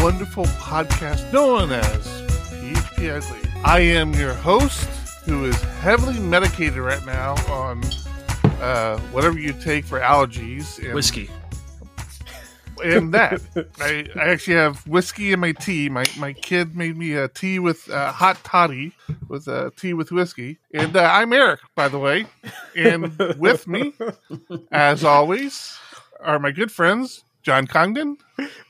wonderful podcast known as PHP Ugly. I am your host, who is heavily medicated right now on uh, whatever you take for allergies. And, Whiskey. And that. I, I actually have whiskey in my tea. My my kid made me a tea with uh, hot toddy with uh, tea with whiskey. And uh, I'm Eric, by the way. And with me, as always, are my good friends, John Congdon.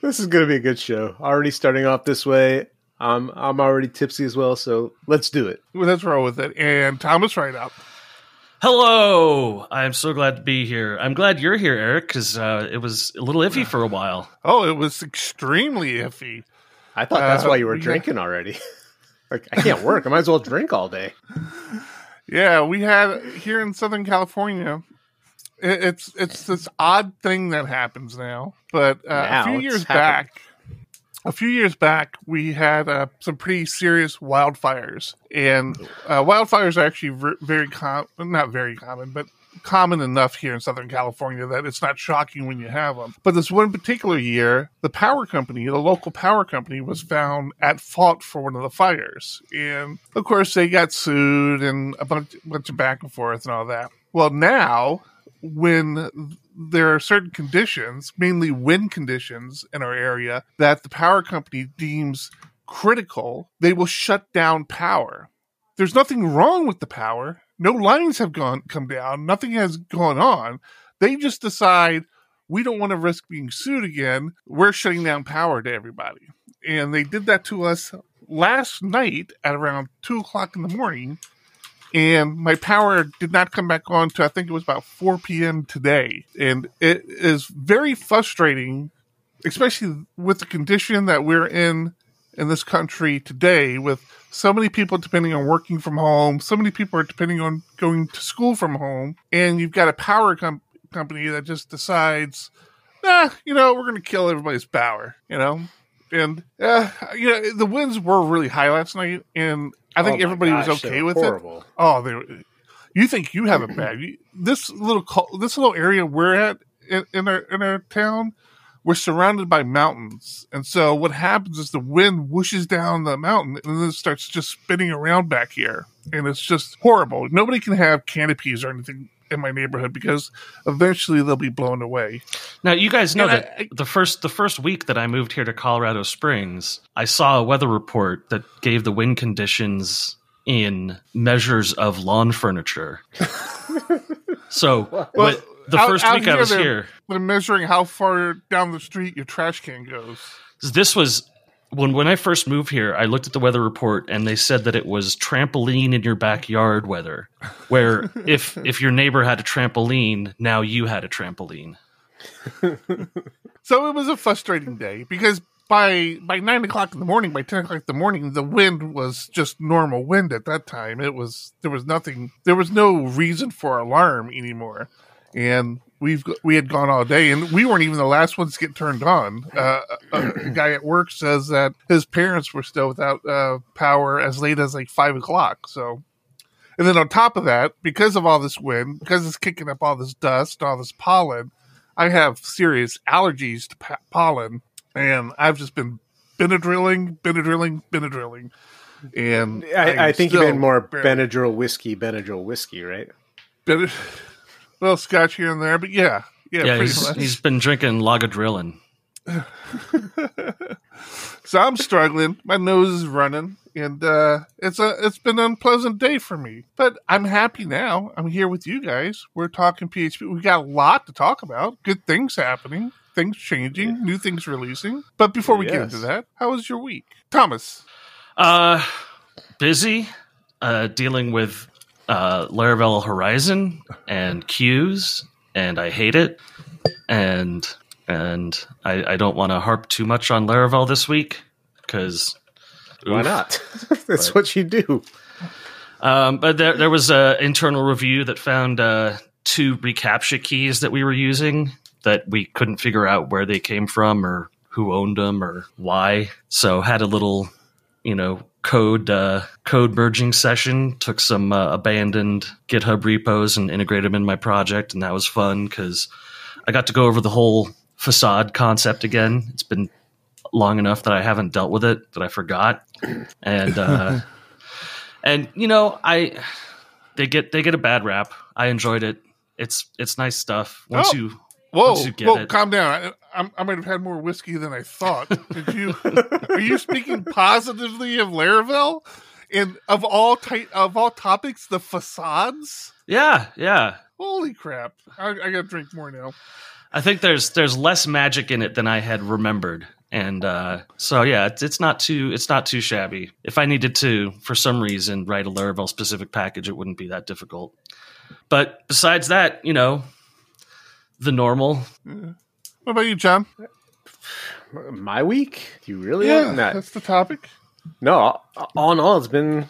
This is going to be a good show. Already starting off this way. I'm I'm already tipsy as well, so let's do it. Well, let's roll with it. And Thomas Rideout. Hello. I'm so glad to be here. I'm glad you're here, Eric, because uh, it was a little iffy for a while. Oh, it was extremely iffy. I thought that's Uh, why you were we got- drinking already. like I can't work. I might as well drink all day. Yeah, we had here in Southern California. It, it's it's this odd thing that happens now, but uh, Now a few years happened. back, a few years back, we had uh, some pretty serious wildfires, and uh, wildfires are actually ver- very com- not very common, but common enough here in Southern California that it's not shocking when you have them. But this one particular year, the power company, the local power company, was found at fault for one of the fires, and of course they got sued and a bunch, bunch of back and forth and all that. Well, now when there are certain conditions, mainly wind conditions in our area, that the power company deems critical, they will shut down power. There's nothing wrong with the power. No lines have gone come down. Nothing has gone on. They just decide we don't want to risk being sued again. We're shutting down power to everybody. And they did that to us last night at around two o'clock in the morning and my power did not come back on to I think it was about 4 p.m. today, and it is very frustrating, especially with the condition that we're in in this country today, with so many people depending on working from home, so many people are depending on going to school from home, and you've got a power com- company that just decides, nah, you know, we're going to kill everybody's power, you know. And uh, you know the winds were really high last night, and I think Oh everybody was gosh, they okay with it. Oh, they. were- You think you have it bad? You- This little this little area we're at in, in our in our town, we're surrounded by mountains, and so what happens is the wind whooshes down the mountain and then it starts just spinning around back here, and it's just horrible. Nobody can have canopies or anything in my neighborhood because eventually they'll be blown away. Now, you guys know And that I- the first the first week that I moved here to Colorado Springs, I saw a weather report that gave the wind conditions in measures of lawn furniture. so, what, the out- first out week I was they're- here, They're measuring how far down the street your trash can goes. this was when when I first moved here, I looked at the weather report and they said that it was trampoline in your backyard weather. Where if if your neighbor had a trampoline, now you had a trampoline. So it was a frustrating day because by by nine o'clock in the morning, by ten o'clock in the morning, the wind was just normal wind at that time. It was there was nothing, there was no reason for alarm anymore, and we've we had gone all day, and we weren't even the last ones to get turned on. Uh, a, a guy at work says that his parents were still without uh, power as late as like five o'clock. So. And then on top of that, because of all this wind, because it's kicking up all this dust, all this pollen, I have serious allergies to pa- pollen, and I've just been Benadrilling, Benadrilling, Benadrilling, and I, I think you still meant more barely- Benadryl whiskey, Benadryl whiskey, right? Well, scotch here and there, but yeah, yeah, Yeah, pretty he's, he's been drinking Lagadrillin. so I'm struggling. My nose is running, and uh, it's a it's been an unpleasant day for me. But I'm happy now. I'm here with you guys. We're talking PHP. We got a lot to talk about. Good things happening. Things changing. New things releasing. But before we get Yes. into that, how was your week, Thomas? Uh, busy uh, dealing with uh, Laravel Horizon and queues, and I hate it. And and I, I don't want to harp too much on Laravel this week because Why not? That's what you do. Um, but there, there was an internal review that found uh, two reCAPTCHA keys that we were using that we couldn't figure out where they came from or who owned them or why. So had a little, you know, code uh, code merging session. Took some uh, abandoned GitHub repos and integrated them in my project, and that was fun because I got to go over the whole facade concept again. It's been long enough that I haven't dealt with it that I forgot, and uh, and you know I they get they get a bad rap. I enjoyed it. It's it's nice stuff. Once Oh. you Whoa, Once you get whoa, it. calm down. I, I, I might have had more whiskey than I thought. Did you? are you speaking positively of Laravel? And of all type of all topics, the facades. yeah yeah Holy crap! I, I got to drink more now. I think there's there's less magic in it than I had remembered, and uh, so yeah, it's, it's not too it's not too shabby. If I needed to, for some reason, write a Laravel specific package, it wouldn't be that difficult. But besides that, you know, the normal. What about you, John? My week? You really? Yeah, want that? that's the topic. No, all in all, it's been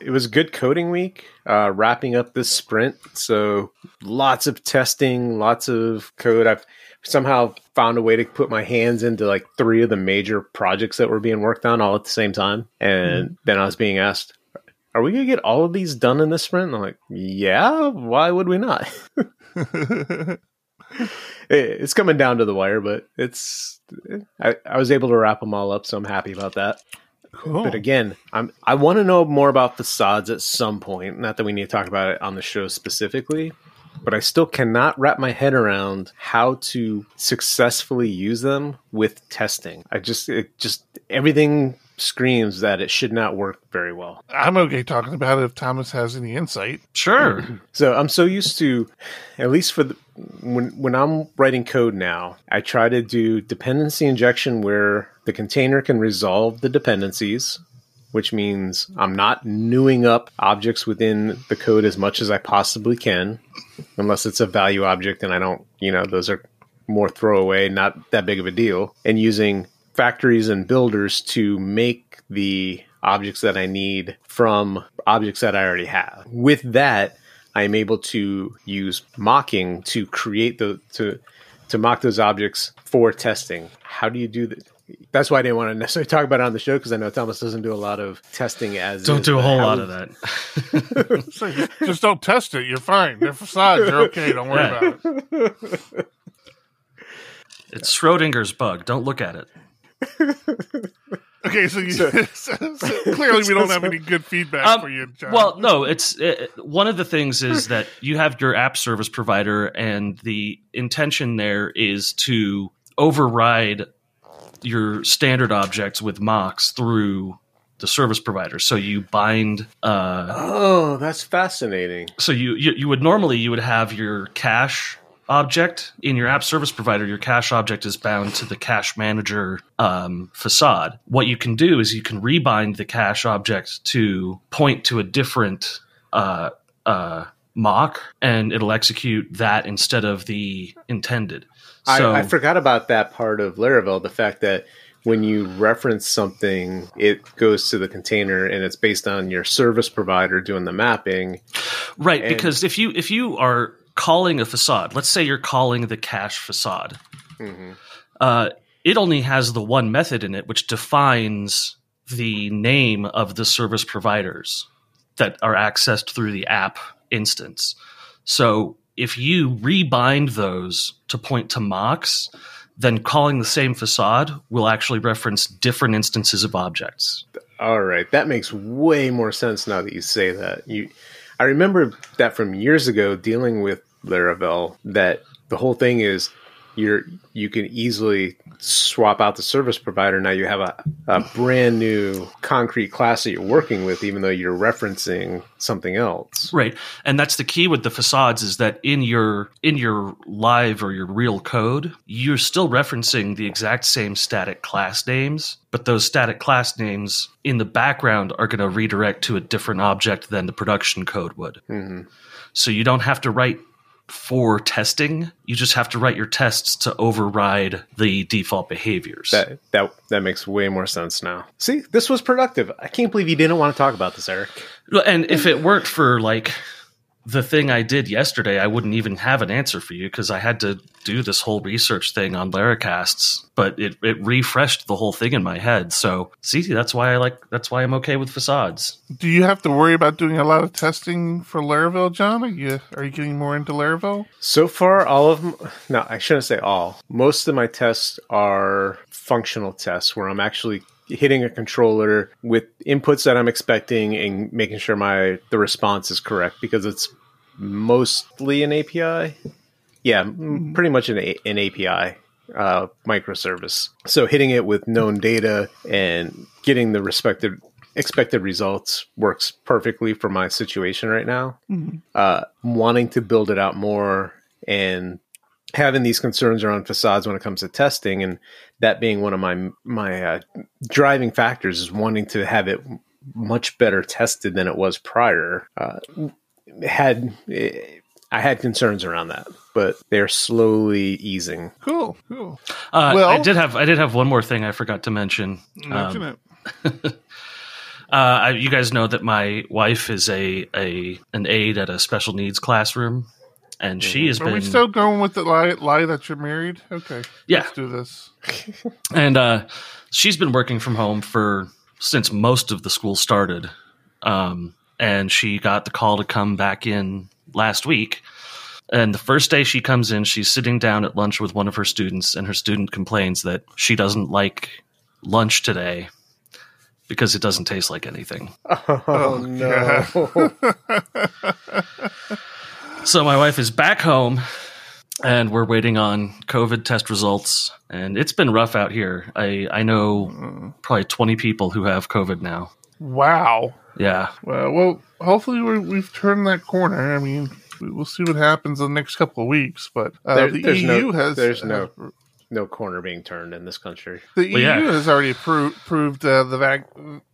it was a good coding week. Uh, wrapping up this sprint, so lots of testing, lots of code. I've somehow found a way to put my hands into like three of the major projects that were being worked on all at the same time, and then I was being asked. Are we gonna get all of these done in this sprint? And I'm like, yeah. Why would we not? It- it's coming down to the wire, but it's I, I was able to wrap them all up, so I'm happy about that. Cool. But again, I'm I want to know more about facades at some point. Not that we need to talk about it on the show specifically, but I still cannot wrap my head around how to successfully use them with testing. I just it just everything screams that it should not work very well. I'm okay talking about it if Thomas has any insight. Sure, So I'm so used to, at least for the, when when I'm writing code now, I try to do dependency injection where the container can resolve the dependencies, which means I'm not newing up objects within the code as much as I possibly can, unless it's a value object and I don't, you know, those are more throwaway, not that big of a deal, and using factories and builders to make the objects that I need from objects that I already have. With that, I am able to use mocking to create the to to mock those objects for testing. How do you do that? That's why I didn't want to necessarily talk about it on the show because I know Thomas doesn't do a lot of testing as don't is, do a whole lot of that. So just, just don't test it. You're fine. They're facades. You're okay. Don't worry Yeah. about it. It's Schrodinger's bug. Don't look at it. Okay, so, you, so, so clearly we don't have any good feedback Um, for you, John. Well, no, it's uh, one of the things is that you have your app service provider, and the intention there is to override your standard objects with mocks through the service provider. So you bind. Uh, Oh, that's fascinating. so you, you you would normally you would have your cache object in your app service provider. Your cache object is bound to the cache manager um, facade. What you can do is you can rebind the cache object to point to a different uh, uh, mock, and it'll execute that instead of the intended. So I, I forgot about that part of Laravel. The fact that when you reference something, it goes to the container and it's based on your service provider doing the mapping. Right, And- because if you if you are calling a facade, let's say you're calling the cache facade, uh, it only has the one method in it, which defines the name of the service providers that are accessed through the app instance. So if you rebind those to point to mocks, then calling the same facade will actually reference different instances of objects. All right, that makes way more sense now that you say that. You, I remember that from years ago dealing with Laravel. That the whole thing is you're you can easily swap out the service provider. Now you have a, a brand new concrete class that you're working with, even though you're referencing something else. Right. And that's the key with the facades is that in your in your live or your real code, you're still referencing the exact same static class names, but those static class names in the background are going to redirect to a different object than the production code would. Mhm. So you don't have to write for testing. You just have to write your tests to override the default behaviors. That that that makes way more sense now. See, this was productive. I can't believe you didn't want to talk about this, Eric. and if it worked for like the thing I did yesterday, I wouldn't even have an answer for you because I had to do this whole research thing on Laracasts, but it, it refreshed the whole thing in my head. So see, that's why I like that's why I'm okay with facades. Do you have to worry about doing a lot of testing for Laravel, John? Are you are you getting more into Laravel? So far, all of them. No, I shouldn't say all. Most of my tests are functional tests where I'm actually hitting a controller with inputs that I'm expecting and making sure my the response is correct because it's mostly an API. Yeah, m- pretty much an, A- an API uh, microservice. So hitting it with known data and getting the respective expected results works perfectly for my situation right now. Uh, wanting to build it out more and having these concerns around facades when it comes to testing and that being one of my my uh, driving factors is wanting to have it much better tested than it was prior uh, had i had concerns around that but they're slowly easing Cool, cool. Uh, Well- I did have I did have one more thing I forgot to mention. Mention Um, it. Uh, I, you guys know that my wife is a, a an aide at a special needs classroom, and she has Are been we still going with the lie, lie that you're married? Okay. Yeah. Let's do this. and uh, she's been working from home for since most of the school started. Um, and she got the call to come back in last week. And the first day she comes in, she's sitting down at lunch with one of her students, and her student complains that she doesn't like lunch today because it doesn't taste like anything. oh, no So my wife is back home, and we're waiting on COVID test results. And it's been rough out here. I I know probably twenty people who have COVID now. Wow. Yeah, Well, well hopefully we're, we've turned that corner. I mean, we- we'll see what happens in the next couple of weeks. But uh, There- the there's EU no- has there's no- uh, no corner being turned in this country the EU yeah. has already approved approved uh, the vac-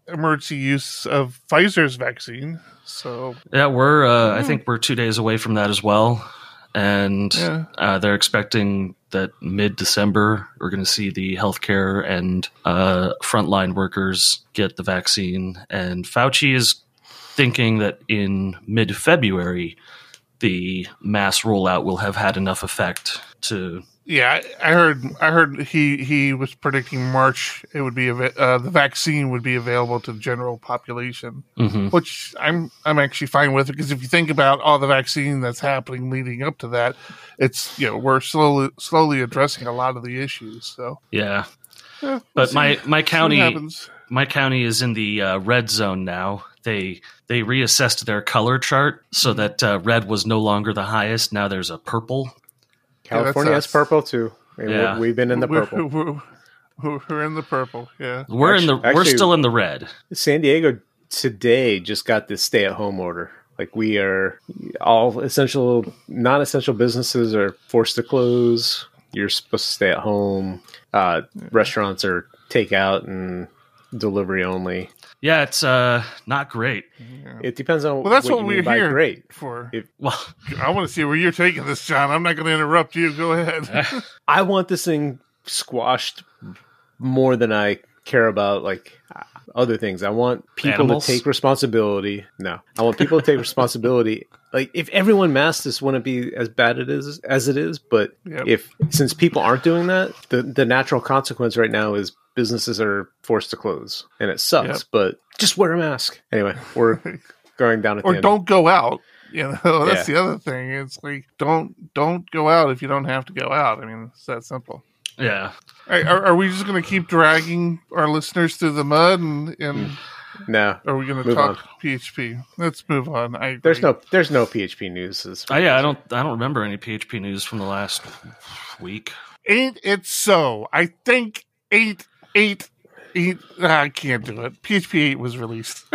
emergency use of Pfizer's vaccine. So yeah. We're uh, I think we're two days away from that as well, and Yeah. uh, they're expecting that mid December we're going to see the healthcare and uh, frontline workers get the vaccine. And Fauci is thinking that in mid February the mass rollout will have had enough effect to yeah, I, heard I heard he he was predicting March it would be uh, the vaccine would be available to the general population. Mhm. which I'm I'm actually fine with because if you think about all the vaccine that's happening leading up to that, it's you know we're slowly slowly addressing a lot of the issues. So, yeah. yeah, we'll But see- my my county my county is in the uh, red zone now. They they reassessed their color chart so that uh, red was no longer the highest. Now there's a purple. Yeah, california has purple too And Yeah. we- we've been in the purple We're, we're, we're in the purple. Yeah, We're in the we're actually- still in the red. San Diego today just got this stay at home order. Like we are all essential, non essential businesses are forced to close. You're supposed to stay at home. Uh, restaurants are takeout and delivery only. Yeah, it's uh not great. It depends on well, that's what, you we're here great. for. If- Well, I want to see where you're taking this, John. I'm not going to interrupt you. Go ahead. I want this thing squashed more than I care about like other things. I want people Animals? to take responsibility. No, I want people to take responsibility. Like if everyone masked this, wouldn't be as bad it is as it is. But Yep. if since people aren't doing that, the the natural consequence right now is businesses are forced to close, and it sucks. Yep. But just wear a mask anyway. We're going down at or end. don't go out. You know, that's Yeah. the other thing. It's like don't don't go out if you don't have to go out. I mean, it's that simple. yeah. Are, are, are we just going to keep dragging our listeners through the mud, and, and mm. No, are we going to Move talk PHP? Let's move on. I agree. there's no there's no PHP news. As Oh, yeah, I don't I don't remember any PHP news from the last week. Ain't it so? I think eight eight eight. ah, I can't do it. PHP eight was released.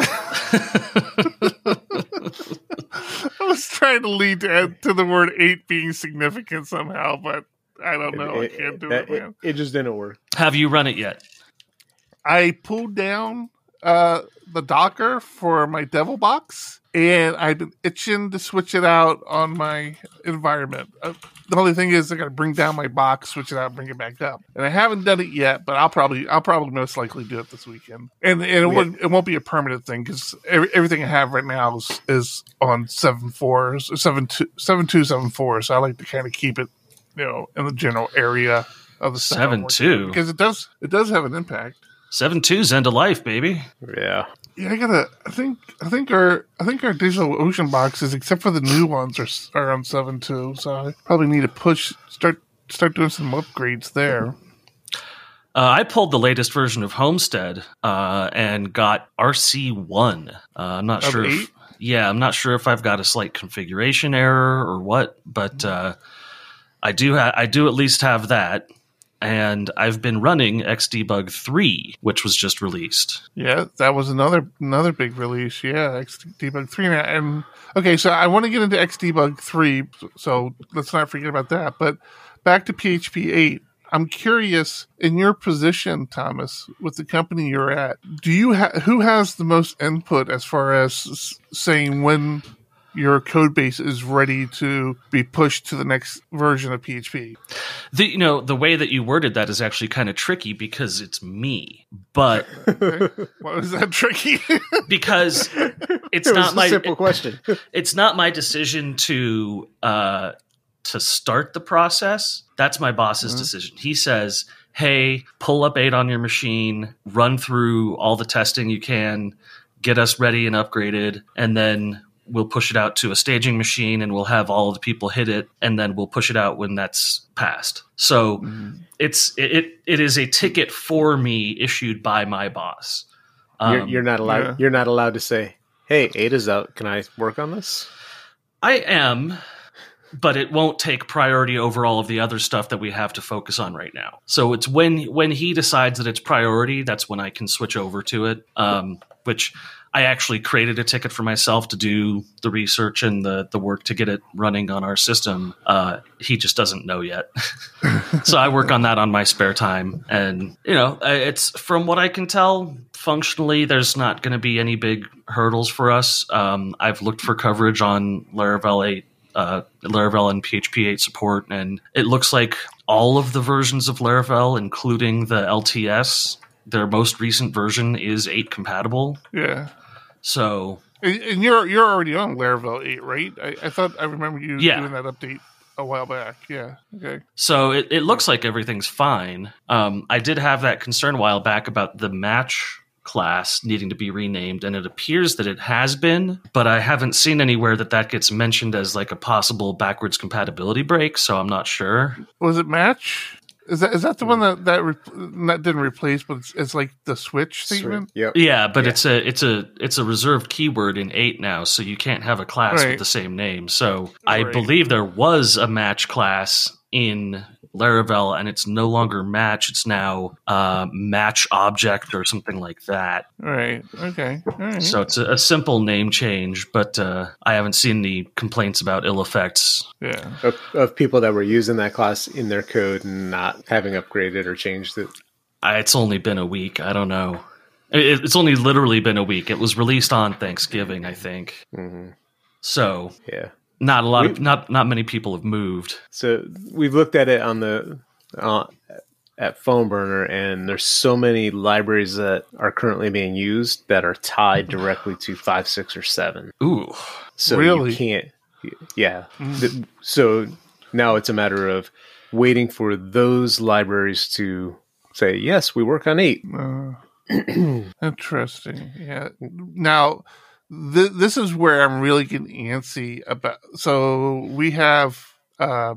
I was trying to lead to, to the word eight being significant somehow, but I don't know. I can't do it, that- man. it just didn't work. Have you run it yet? I pulled down uh, the Docker for my Devilbox, and I've been itching to switch it out on my environment. Uh, the only thing is, I got to bring down my box, switch it out, bring it back up. And I haven't done it yet, but I'll probably, I'll probably most likely do it this weekend. And and it, won't, it won't be a permanent thing because every, everything I have right now is, is on seven fours, seven two, seven two, seven four. So I like to kind of keep it, you know, in the general area of the seven two because it does, it does have an impact. Seven two's end of life, baby. Yeah. Yeah, I gotta. I think. I think our. I think our digital ocean boxes, except for the new ones, are are on seven two. So I probably need to push. Start. Start doing some upgrades there. Uh, I pulled the latest version of Homestead uh, and got RC1. Uh, I'm not Of sure. If, yeah, I'm not sure if I've got a slight configuration error or what, but uh, I do. Ha- I do at least have that, and I've been running Xdebug 3, which was just released. Yeah, that was another another big release. Yeah, XDebug three now. And okay, so I want to get into XDebug three. So let's not forget about that. But back to PHP eight. I'm curious in your position, Thomas, with the company you're at. Do you ha- who has the most input as far as saying when your code base is ready to be pushed to the next version of PHP? The you know the way that you worded that is actually kind of tricky because it's me, but Why was that tricky? because it's it not my simple question. it's not my decision to uh to start the process that's my boss's decision he says hey pull up 8 on your machine run through all the testing you can get us ready and upgraded and then we'll push it out to a staging machine and we'll have all of the people hit it and then we'll push it out when that's passed so it's it, it it is a ticket for me issued by my boss you're, Um, you're not allowed. yeah. You're not allowed to say, "Hey, Ada's out. Can I work on this?" I am, but it won't take priority over all of the other stuff that we have to focus on right now. So it's when when he decides that it's priority, that's when I can switch over to it. Um, which I actually created a ticket for myself to do the research and the the work to get it running on our system. Uh, he just doesn't know yet, so I work on that on my spare time. And you know, it's from what I can tell, functionally, there's not going to be any big hurdles for us. Um, I've looked for coverage on Laravel 8 uh, Laravel and PHP 8 support, and it looks like all of the versions of Laravel, including the LTS, their most recent version is 8 compatible. yeah. So And you're you're already on Laravel eight, right? I, I thought I remember you Yeah. doing that update a while back. Yeah. Okay. So it, it looks like everything's fine. Um, I did have that concern a while back about the match class needing to be renamed, and it appears that it has been, but I haven't seen anywhere that that gets mentioned as like a possible backwards compatibility break. So I'm not sure. Was it match? Is that is that the one hmm. that that, re- that didn't replace, but it's, it's like the switch statement? Yep. Yeah, but Yeah. it's a it's a it's a reserved keyword in eight now, so you can't have a class Right. with the same name. So I believe there was a match class in Laravel, and it's no longer match; it's now uh, match object or something like that. Right. Okay. All right. So it's a, a simple name change, but uh, I haven't seen any complaints about ill effects. yeah. Of, of people that were using that class in their code and not having upgraded or changed it. I, it's only been a week. I don't know. It, it's only literally been a week. It was released on Thanksgiving, I think. hmm So Yeah. Not a lot of not not many people have moved. So we've looked at it on the uh, at PhoneBurner, and there's so many libraries that are currently being used that are tied directly to five, six, or seven. Ooh. So Really? you can't. Yeah. The- so now it's a matter of waiting for those libraries to say yes, we work on eight. Uh, interesting. Yeah. Now, th- this is where I'm really getting antsy about. So we have. Uh,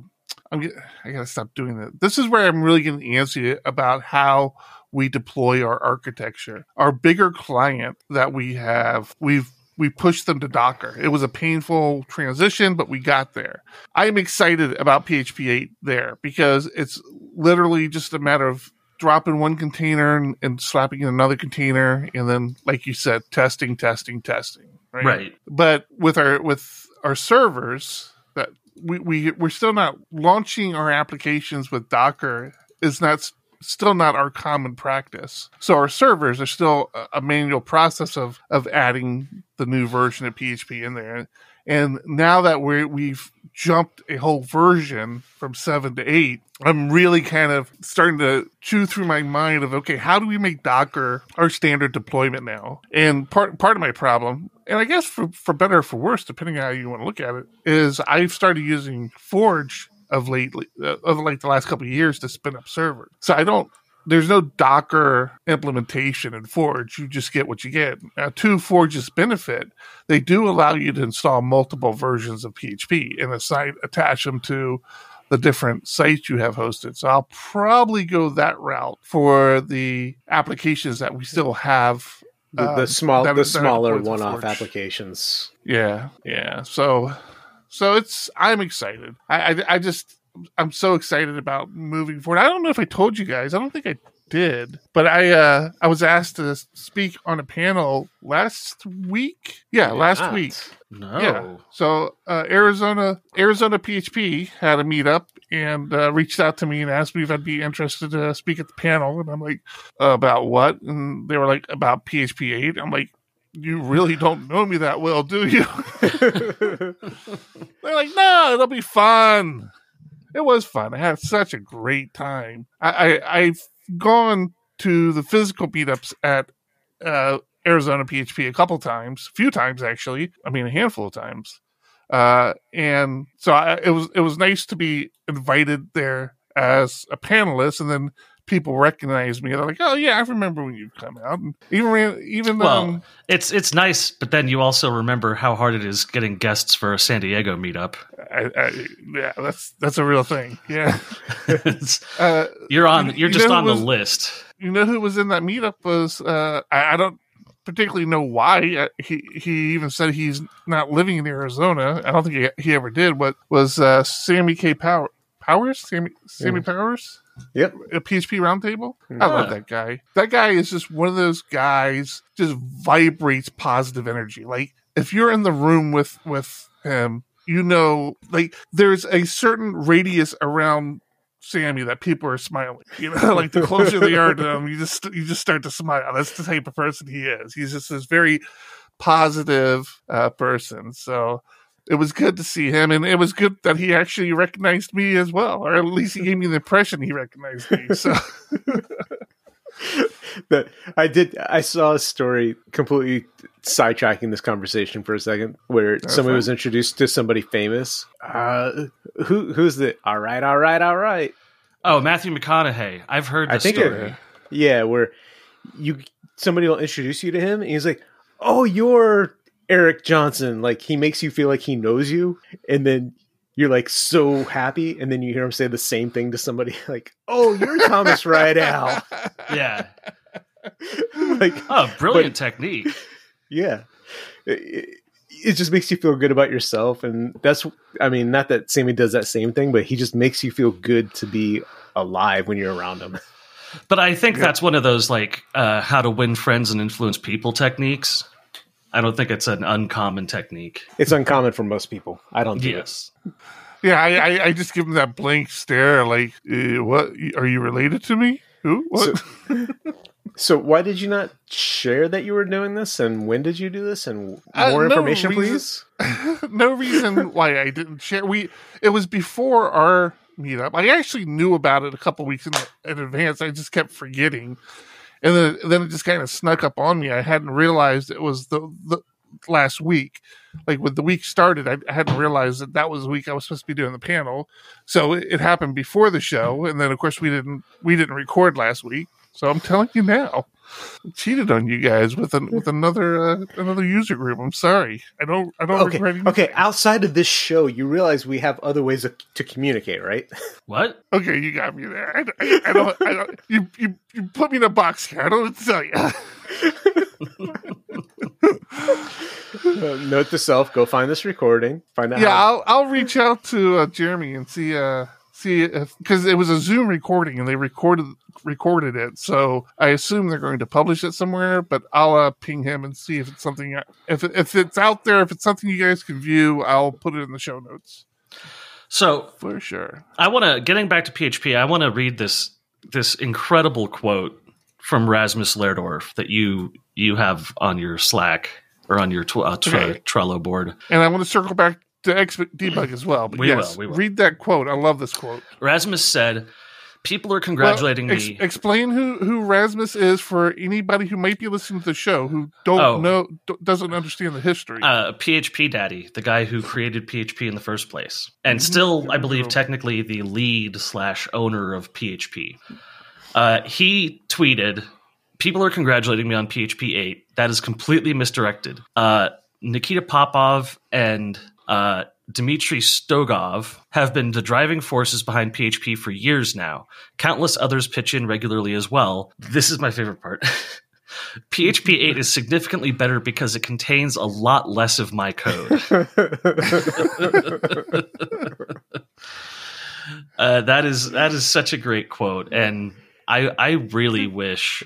I'm. Get, I gotta stop doing that. This is where I'm really getting antsy about how we deploy our architecture. Our bigger client that we have, we've we pushed them to Docker. It was a painful transition, but we got there. I am excited about PHP 8 there because it's literally just a matter of dropping one container and, and slapping in another container, and then, like you said, testing, testing, testing. Right. Right. But with our with our servers, that we, we we're still not launching our applications with Docker is not still not our common practice. So our servers are still a, a manual process of of adding the new version of PHP in there. And now that we we've jumped a whole version from seven to eight, I'm really kind of starting to chew through my mind of okay, how do we make Docker our standard deployment now? And part part of my problem, and I guess for for better or for worse, depending on how you want to look at it, is I've started using Forge of lately uh, of like the last couple of years to spin up servers. So I don't there's no Docker implementation in Forge. You just get what you get. Now, to Forge's benefit, they do allow you to install multiple versions of PHP and assign, attach them to the different sites you have hosted. So I'll probably go that route for the applications that we still have. The, the um, small, that- the that smaller one-off applications. Yeah, yeah. So, so it's I'm excited. I, I I just I'm so excited about moving forward. I don't know if I told you guys. I don't think I did, but I uh I was asked to speak on a panel last week. Yeah, last Not. week. No. Yeah. So uh, Arizona Arizona PHP had a meetup and uh, reached out to me and asked me if I'd be interested to speak at the panel. And I'm like, about what? And they were like, about PHP 8. I'm like, you really don't know me that well, do you? They're like, no, it'll be fun. It was fun. I had such a great time. I, I I've gone to the physical meetups at uh, Arizona PHP a couple times, a few times actually. I mean, a handful of times. Uh, and so I, it was it was nice to be invited there as a panelist, and then people recognize me. They're like, "Oh yeah, I remember when you come out." And even ran- even Well, um, it's it's nice, but then you also remember how hard it is getting guests for a San Diego meetup. I, I, yeah, that's that's a real thing. Yeah. Uh, you're on. You- You're you just on who the list. you know who was in that meetup was uh I, I don't particularly know why uh, he he even said he's not living in Arizona. I don't think he, he ever did. But was uh Sammy Kaye Power Powers Sammy Sammy Powers Yep. a PHP roundtable? I love that guy. That guy is just one of those guys just vibrates positive energy. Like if you're in the room with with him, you know, like there's a certain radius around Sammy that people are smiling. You know, like the closer they are to him, you just you just start to smile. That's the type of person he is. He's just this very positive uh, person. So it was good to see him, and it was good that he actually recognized me as well, or at least he gave me the impression he recognized me. So that I did. I saw a story completely sidetracking this conversation for a second, where somebody fine. was introduced to somebody famous. Uh, who who's the? All right, all right, all right. Oh, Matthew McConaughey. I've heard I think story. it, yeah, where you somebody will introduce you to him, and he's like, "Oh, you're Eric Johnson." Like he makes you feel like he knows you, and then you're like so happy, and then you hear him say the same thing to somebody, like, "Oh, you're Thomas Rideout." yeah. like, Oh, brilliant technique. yeah, it, it just makes you feel good about yourself, and that's, I mean, not that Sammy does that same thing, but he just makes you feel good to be alive when you're around him. But I think that's one of those like uh, how to win friends and influence people techniques. I don't think it's an uncommon technique. It's uncommon for most people. I don't do it. Yeah, I, I, I just give them that blank stare, like, uh, "What are you related to me? Who? What?" So why did you not share that you were doing this, and when did you do this, and Uh, more no information, reason- please? no reason why I didn't share. We it was before our meetup. I actually knew about it a couple weeks in, in advance. I just kept forgetting, and then then it just kind of snuck up on me. I hadn't realized it was the the last week. Like when the week started, I, I hadn't realized that that was the week I was supposed to be doing the panel. So it, it happened before the show, and then of course we didn't we didn't record last week. So I'm telling you now. I cheated on you guys with an, with another uh, another user group. I'm sorry. I don't I don't Okay, regret anything. okay. Outside of this show, you realize we have other ways of, to communicate, right? What? Okay, you got me there. I, I, I don't. I don't. You, you you put me in a box here. I don't know what to tell you. Uh, note to self: go find this recording. Find out. yeah, how, I'll I'll reach out to uh, Jeremy and see uh see if because it was a Zoom recording and they recorded recorded it. So I assume they're going to publish it somewhere. But I'll uh, ping him and see if it's something if if it's out there. If it's something you guys can view, I'll put it in the show notes So for sure. I want to getting back to PHP. I want to read this this incredible quote from Rasmus Lerdorf that you you have on your Slack or on your tw- uh, tre- Okay. Trello board. And I want to circle back to Xdebug as well. But We yes, will, we will. read that quote. I love this quote. Rasmus said, "People are congratulating Well, ex- me." explain who who Rasmus is for anybody who might be listening to the show who don't Oh. know d- doesn't understand the history. uh, PHP Daddy, the guy who created PHP in the first place, and Mhm. still, I believe, technically the lead slash owner of PHP. Uh, he tweeted, "People are congratulating me on PHP 8. That is completely misdirected. Uh, Nikita Popov and uh, Dmitry Stogov have been the driving forces behind PHP for years now. Countless others pitch in regularly as well. This is my favorite part." PHP 8 is significantly better because it contains a lot less of my code. Uh, that is that is such a great quote, and I I really wish,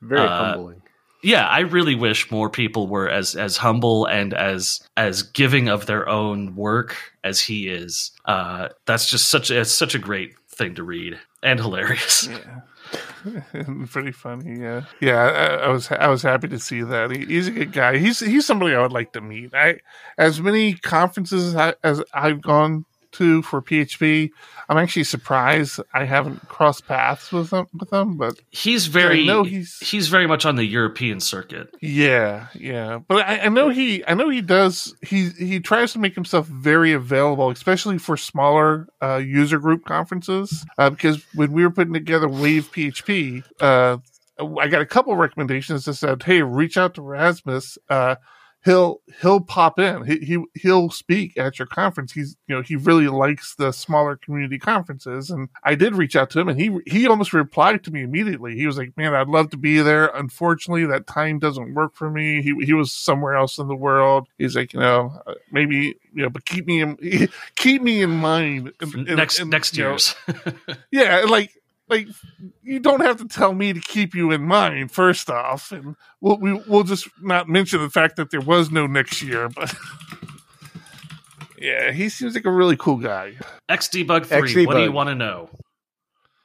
Very Uh, humbling. Yeah, I really wish more people were as as humble and as as giving of their own work as he is. Uh, that's just such such a great thing to read and hilarious. Yeah. Pretty funny, yeah. Yeah, I, I was I was happy to see that. He, he's a good guy. He's he's somebody I would like to meet. I as many conferences as, I, as I've gone to for PHP, I'm actually surprised I haven't crossed paths with him with him. But He's very know he's- he's very much on the European circuit. yeah, yeah. But I, I know he I know he does. He he tries to make himself very available, especially for smaller uh, user group conferences. Uh, because when we were putting together Wave PHP, uh, I got a couple recommendations that said, "Hey, reach out to Rasmus. He'll he'll pop in. He, he he'll speak at your conference. He's you know he really likes the smaller community conferences." And I did reach out to him, and he he almost replied to me immediately. He was like, "Man, I'd love to be there. Unfortunately, that time doesn't work for me. He he was somewhere else in the world. He's like, you know, uh, maybe you know, but keep me in keep me in mind in- in- next in, next you know, year's. yeah, like like you don't have to tell me to keep you in mind. First off, and we'll we, we'll just not mention the fact that there was no next year. But yeah, he seems like a really cool guy. Xdebug three. What do you want to know?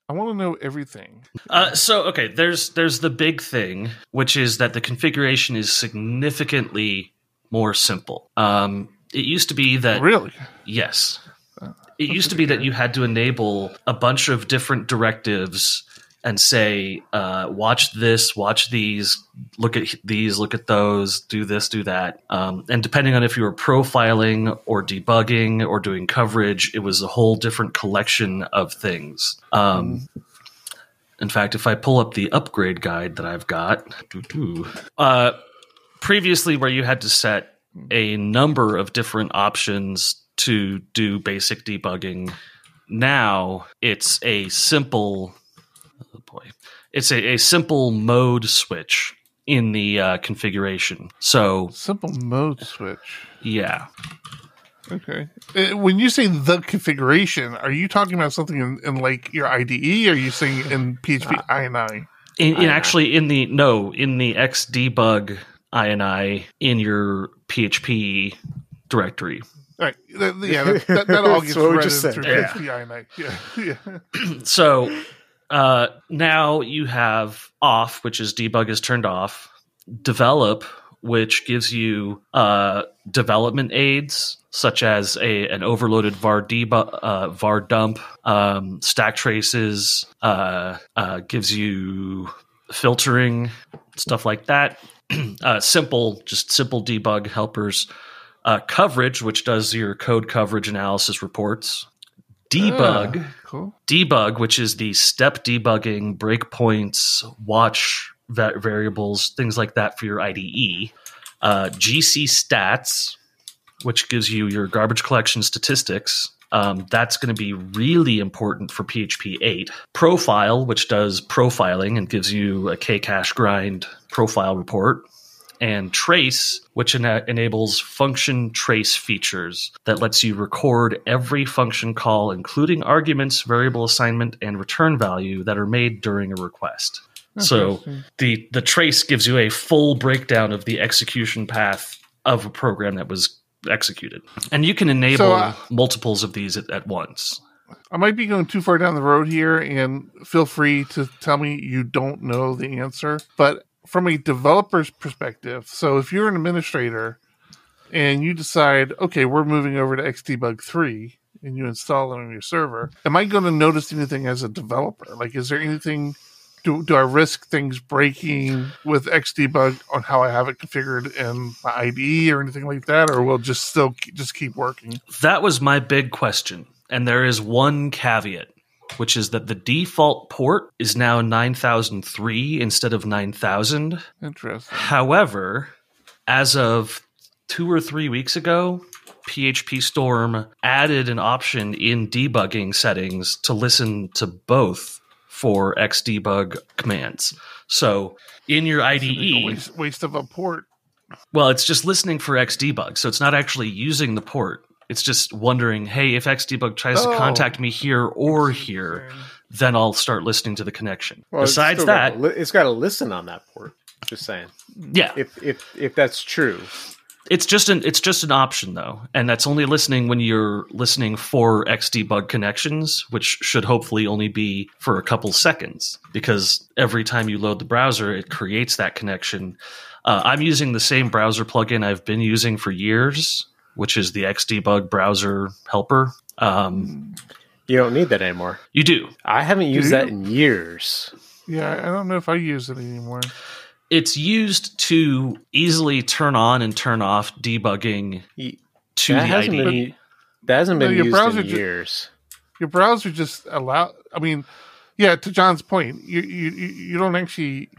I want to know everything. Uh, so okay, there's there's the big thing, which is that the configuration is significantly more simple. Um, it used to be that really, yes, it used to be that you had to enable a bunch of different directives and say, uh, watch this, watch these, look at these, look at those, do this, do that. Um, and depending on if you were profiling or debugging or doing coverage, it was a whole different collection of things. Um, in fact, if I pull up the upgrade guide that I've got, uh, previously where you had to set a number of different options to do basic debugging, now it's a simple, oh boy, it's a, a simple mode switch in the uh, configuration. So simple mode switch. yeah, Okay. Uh, When you say the configuration, are you talking about something in, in like your IDE? Or are you saying in PHP INI? in, in INI. actually in the no in the xdebug ini in your PHP directory. All right. That, yeah, that, that, that all That's gets what read just in through Yeah. PHP INI. Yeah. yeah. So uh, now you have off, which is debug is turned off, develop, which gives you uh, development aids such as a an overloaded var debug, uh, var dump, um, stack traces, uh, uh, gives you filtering, stuff like that. uh, simple, just simple debug helpers. Uh, coverage, which does your code coverage analysis reports. Debug, Ah, cool. debug, which is the step debugging, breakpoints, watch va- variables, things like that for your IDE. Uh, GC stats, which gives you your garbage collection statistics. Um, that's going to be really important for PHP 8. Profile, which does profiling and gives you a KCachegrind profile report and trace, which ena- enables function trace features that lets you record every function call, including arguments, variable assignment, and return value that are made during a request. So the the trace gives you a full breakdown of the execution path of a program that was executed, and you can enable So, uh, multiples of these at, at once. I might be going too far down the road here, and feel free to tell me you don't know the answer. But from a developer's perspective, so if you're an administrator and you decide, okay, we're moving over to Xdebug 3 and you install it on your server, am I going to notice anything as a developer? Like, is there anything, do, do I risk things breaking with Xdebug on how I have it configured in my IDE or anything like that? Or will just still just keep working? That was my big question. And there is one caveat, which is that the default port is now 9003 instead of 9000. Interesting. However, as of two or three weeks ago, PHP Storm added an option in debugging settings to listen to both for Xdebug commands. So in your IDE, waste, waste of a port. well, it's just listening for Xdebug. So it's not actually using the port. It's just wondering, hey, if Xdebug tries Oh. to contact me here or here, then I'll start listening to the connection. Well, Besides got that, li- it's got to listen on that port. Just saying, yeah, if if if that's true, it's just an it's just an option though, and that's only listening when you're listening for Xdebug connections, which should hopefully only be for a couple seconds, because every time you load the browser, it creates that connection. Uh, I'm using the same browser plugin I've been using for years, which is the Xdebug browser helper. Um, you don't need that anymore. you do. I haven't used that in years. Yeah, I don't know if I use it anymore. It's used to easily turn on and turn off debugging to that the hasn't IDE. been that hasn't No, been your used browser in ju- years. Your browser just allow. I mean, yeah. To John's point, you you you you don't actually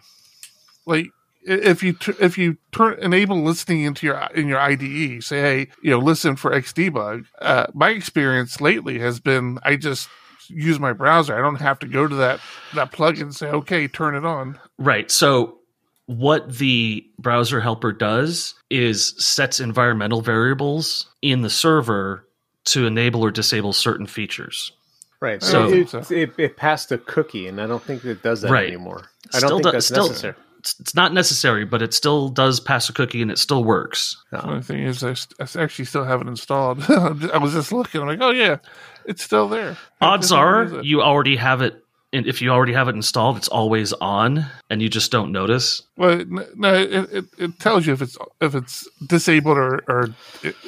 like i- if you t- if you turn enable listening into your in your IDE. Say, hey, you know, listen for Xdebug. Uh, my experience lately has been I just use my browser. I don't have to go to that that plugin and say, okay, turn it on. Right. So what the browser helper does is sets environmental variables in the server to enable or disable certain features. Right. So- So it, it, it passed a cookie, and I don't think it does that Right. anymore. I don't do- think that's still- necessary. It's, it's not necessary, but it still does pass a cookie and it still works. No. The only thing is, I, st- I actually still have it installed. I was just looking. I'm like, oh yeah, it's still there. Odds are you already have it. And if you already have it installed, it's always on, and you just don't notice. Well, no, it, it, it tells you if it's if it's disabled or or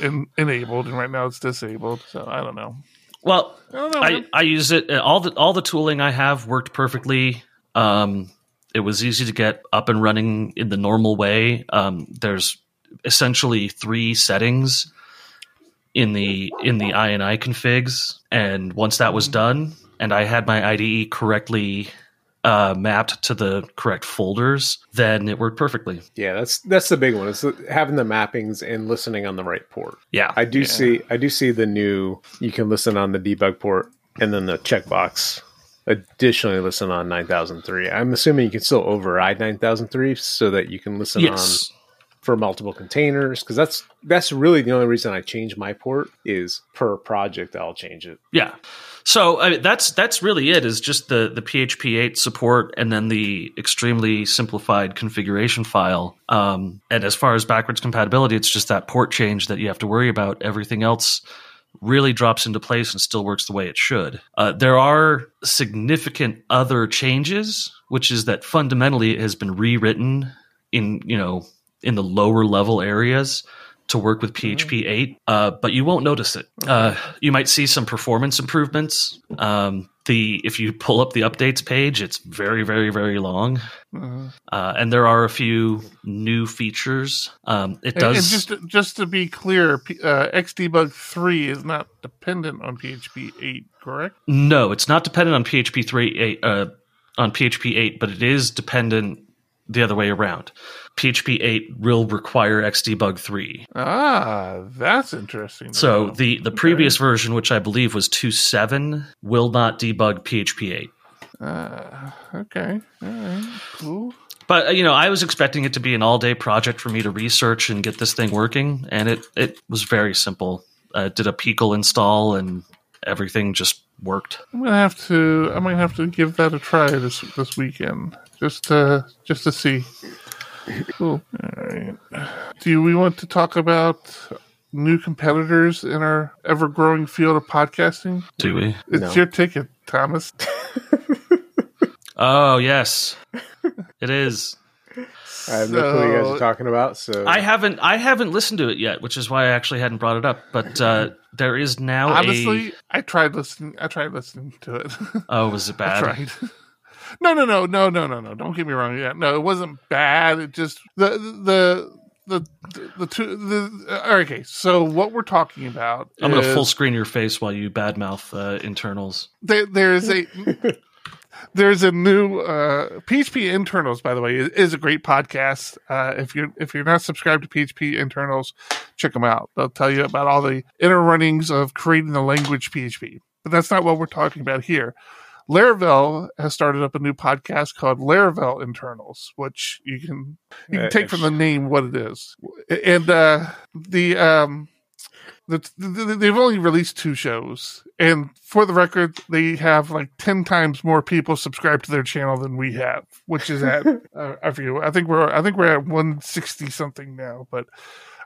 in, enabled, and right now it's disabled. So I don't know. Well, I don't know. I. I use it. uh, All the all the tooling I have worked perfectly. Um, it was easy to get up and running in the normal way. Um, there's essentially three settings in the in the INI configs, and once that was done, and I had my IDE correctly uh, mapped to the correct folders, then it worked perfectly. Yeah, that's that's the big one. Is having the mappings and listening on the right port. Yeah, I do see I do see the new you can listen on the debug port and then the checkbox. Additionally, listen on 9003. I'm assuming you can still override 9003 so that you can listen yes. on for multiple containers because that's that's really the only reason I change my port is per project I'll change it. Yeah. So I mean, that's that's really it. Is just the the PHP 8 support and then the extremely simplified configuration file. Um, and as far as backwards compatibility, it's just that port change that you have to worry about. Everything else really drops into place and still works the way it should. Uh, there are significant other changes, which is that fundamentally it has been rewritten in you know in the lower level areas to work with PHP 8, uh, but you won't notice it. Uh, you might see some performance improvements. Um, the if you pull up the updates page, it's very, very, very long, Uh, uh, and there are a few new features. Um, it does. and just to, just to be clear, uh, Xdebug three is not dependent on PHP eight, correct? no, it's not dependent on PHP 3 8, uh, on PHP 8, but it is dependent the other way around. PHP 8 will require Xdebug 3. Ah, that's interesting. So know. the the previous version, which I believe was 2.7, will not debug PHP 8. Uh, okay, all right, cool. But uh, you know, I was expecting it to be an all day project for me to research and get this thing working, and it it was very simple. Uh, did a PECL install, and everything just worked. I'm gonna have to. I might have to give that a try this this weekend, just to just to see. Cool. All right. Do we want to talk about new competitors in our ever growing field of podcasting? Do we? It's No. your ticket, Thomas. Oh yes, it is. I have no clue what you guys are talking about. So I haven't I haven't listened to it yet, which is why I actually hadn't brought it up. But uh, there is now Honestly, a I tried listening. I tried listening to it. oh, was it I bad? tried. No, no, no, no, no, no, no. Don't get me wrong. Yeah, no, it wasn't bad. It just the the the the, the two. The uh, okay. So what we're talking about? I'm gonna full screen your face while you badmouth uh, internals. There, there's a there's a new uh, PHP internals. By the way, is, is a great podcast. Uh, if you're if you're not subscribed to PHP internals, check them out. They'll tell you about all the inner runnings of creating the language PHP. But that's not what we're talking about here. Laravel has started up a new podcast called Laravel Internals, which you can you can take from the name what it is. And uh, the um, they've only released two shows, and for the record, they have like ten times more people subscribed to their channel than we have, which is at uh, I forget. I think we're I think we're at one sixty something now, but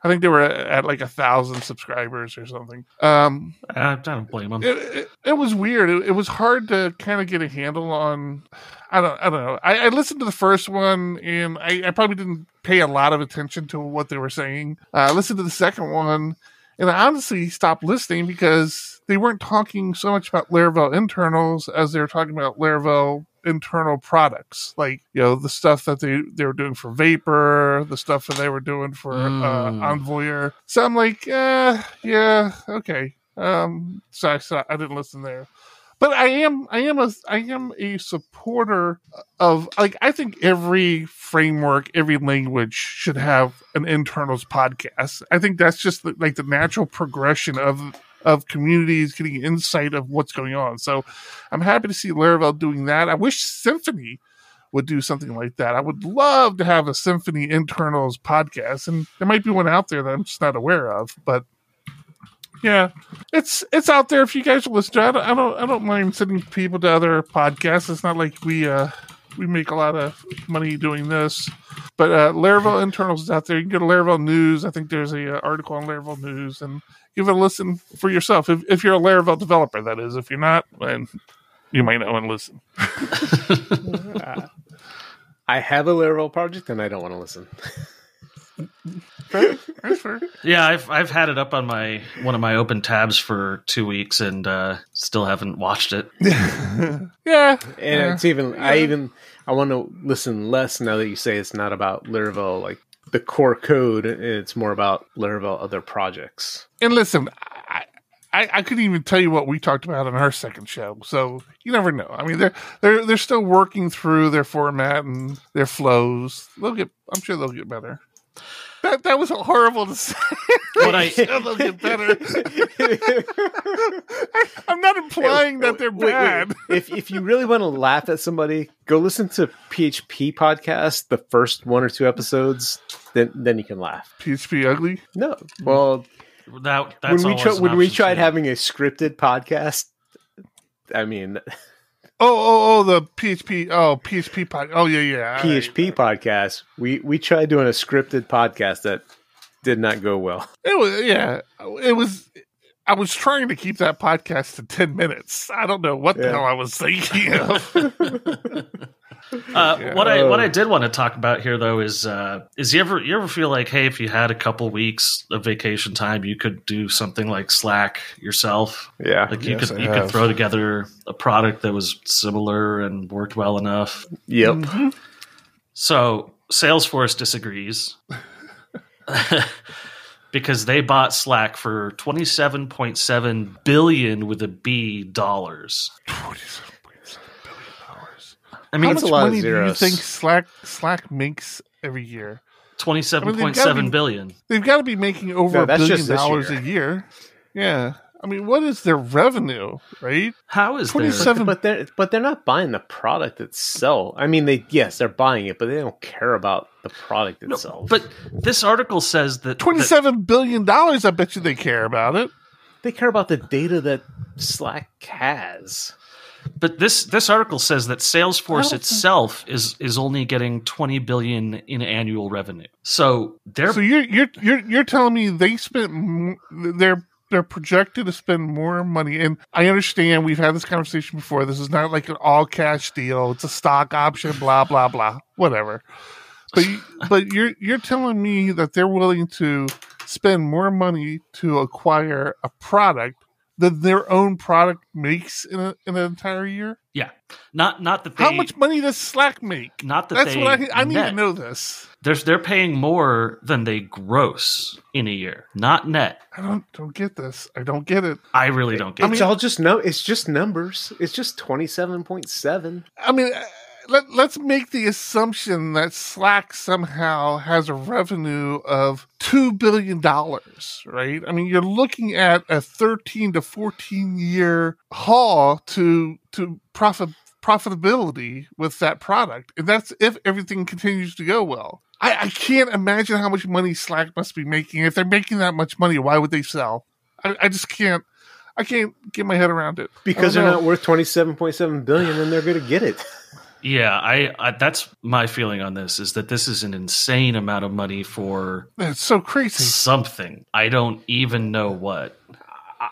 I think they were at, at like a thousand subscribers or something. Um, I, I don't blame them. it, it, it was weird. It, it was hard to kind of get a handle on. I don't. I don't know. I, I listened to the first one, and I, I probably didn't pay a lot of attention to what they were saying. Uh, I listened to the second one, and I honestly stopped listening because they weren't talking so much about Laravel internals as they were talking about Laravel internal products, like you know the stuff that they they were doing for Vapor, the stuff that they were doing for uh, Mm. Envoyer. So I'm like, uh, yeah, okay. Um, so I, so I didn't listen there, but I am I am a I am a supporter of like I think every framework, every language should have an internals podcast. I think that's just the, like the natural progression of of communities getting insight of what's going on. So I'm happy to see Laravel doing that. I wish Symfony would do something like that. I would love to have a Symfony internals podcast, and there might be one out there that I'm just not aware of. But yeah, it's it's out there if you guys listen to it. I don't I don't, I don't mind sending people to other podcasts. It's not like we uh we make a lot of money doing this. But uh, Laravel internals is out there. You can go to Laravel News. I think there's a uh, article on Laravel News and give it a listen for yourself. If if you're a Laravel developer, that is. If you're not, then you might not want to listen. I have a Laravel project and I don't want to listen. That's fair. Yeah, I've I've had it up on my one of my open tabs for two weeks and uh, still haven't watched it. Yeah. And it's even I even I want to listen less now that you say it's not about Laravel like the core code. It's more about Laravel other projects. And listen, I, I, I couldn't even tell you what we talked about in our second show, so you never know. I mean, they're they're they're still working through their format and their flows. They'll get. I'm sure they'll get better. That that was horrible to say. What I- Sure they'll get better. I'm not implying that they're Wait, wait. bad. if if you really want to laugh at somebody, go listen to PHP podcast, the first one or two episodes. Then then you can laugh. PHP ugly. No, well, That that's when we always when we tried having a scripted podcast, I mean Oh oh oh the PHP. Oh PHP pod. Oh yeah yeah. I- PHP podcast, we we tried doing a scripted podcast that did not go well. It was yeah. It was. I was trying to keep that podcast to ten minutes. I don't know what the hell I was thinking of. Uh, what I what Oh. I did want to talk about here though is uh, is you ever you ever feel like hey if you had a couple weeks of vacation time you could do something like Slack yourself Yeah. like you Yes, could I you could throw together a product that was similar and worked well enough. Yep. Mm-hmm. So Salesforce disagrees because they bought Slack for twenty seven point seven billion with a B dollars. I mean, How it's much a lot of money do you think Slack Slack makes every year? twenty seven point I mean, they've gotta. They've got to be making over No, a billion dollars year. a year. Yeah, I mean, what is their revenue? Right? How is twenty-seven? But they're but they're not buying the product itself. I mean, they yes, they're buying it, but they don't care about the product No, itself. but this article says that that- Twenty-seven billion dollars. I bet you they care about it. they care about the data that Slack has. But this this article says that Salesforce oh, don't itself is is only getting 20 billion in annual revenue. So they're So you're you're you're you're telling me they spent they're they're projected to spend more money, and I understand we've had this conversation before. This is not like an all cash deal; it's a stock option, blah blah blah, whatever. But but you're you're telling me that they're willing to spend more money to acquire a product than their own product makes in, a, in an entire year. yeah. Not not that they How much money does Slack make? not that That's they what I I need to know. This They're they're paying more than they gross in a year, not net. I don't don't get this. I don't get it. I really don't get It's it. all just no. It's just numbers. It's just twenty seven point seven. I mean, uh, let, let's make the assumption that Slack somehow has a revenue of $2 billion, right? I mean, you're looking at a 13 to 14 year haul to, to profit, profitability with that product. And that's if everything continues to go well. I, I can't imagine how much money Slack must be making. If they're making that much money, why would they sell? I, I just can't. I can't get my head around it Because they're don't not worth twenty seven point seven billion, and they're going to get it. Yeah, I, I that's my feeling on this is that this is an insane amount of money for know. It's so crazy. something. I don't even know what.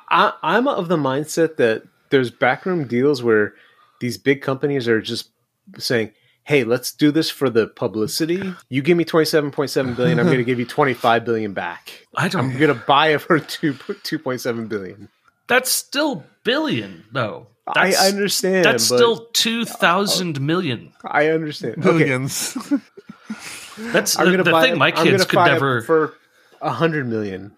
I, I'm of the mindset that there's backroom deals where these big companies are just saying, "Hey, let's do this for the publicity. You give me 27.7 billion, I'm going to give you 25 billion back. I I'm going to buy it for 2 2.7 billion." That's still billion though. I understand. That's but- still two thousand million. I understand. Okay, Billions. That's I'm the, the buy thing. it- My I'm kids could buy never. for a hundred million.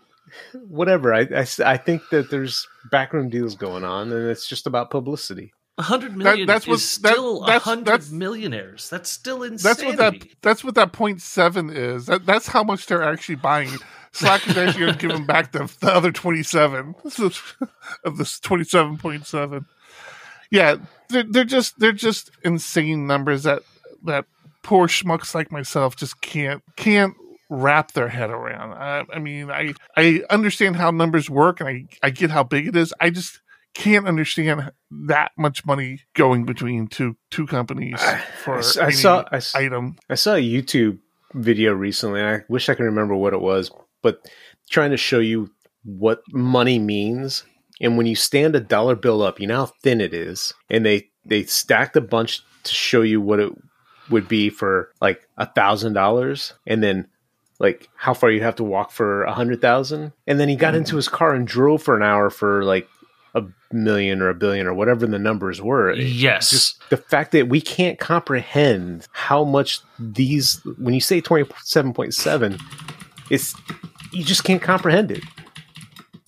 Whatever. I I think that there's backroom deals going on, and it's just about publicity. A hundred million that's what- is that- still a hundred millionaires. That's still that's what that that's what that point seven is. That, that's how much they're actually buying. Slack is actually giving back the, the other twenty seven of this twenty seven point seven. Yeah, they're, they're just they're just insane numbers that that poor schmucks like myself just can't can't wrap their head around. I, I mean, I I understand how numbers work and I I get how big it is. I just can't understand that much money going between two two companies for I I any saw- I item. I saw a YouTube video recently, and I wish I could remember what it was, but trying to show you what money means. And when you stand a dollar bill up, you know how thin it is, and they they stacked a bunch to show you what it would be for like a thousand dollars, and then like how far you have to walk for a hundred thousand, and then he got into mm. his car and drove for an hour for like a million or a billion or whatever the numbers were. Yes. just the fact that we can't comprehend how much these when you say 27.7 it's you just can't comprehend it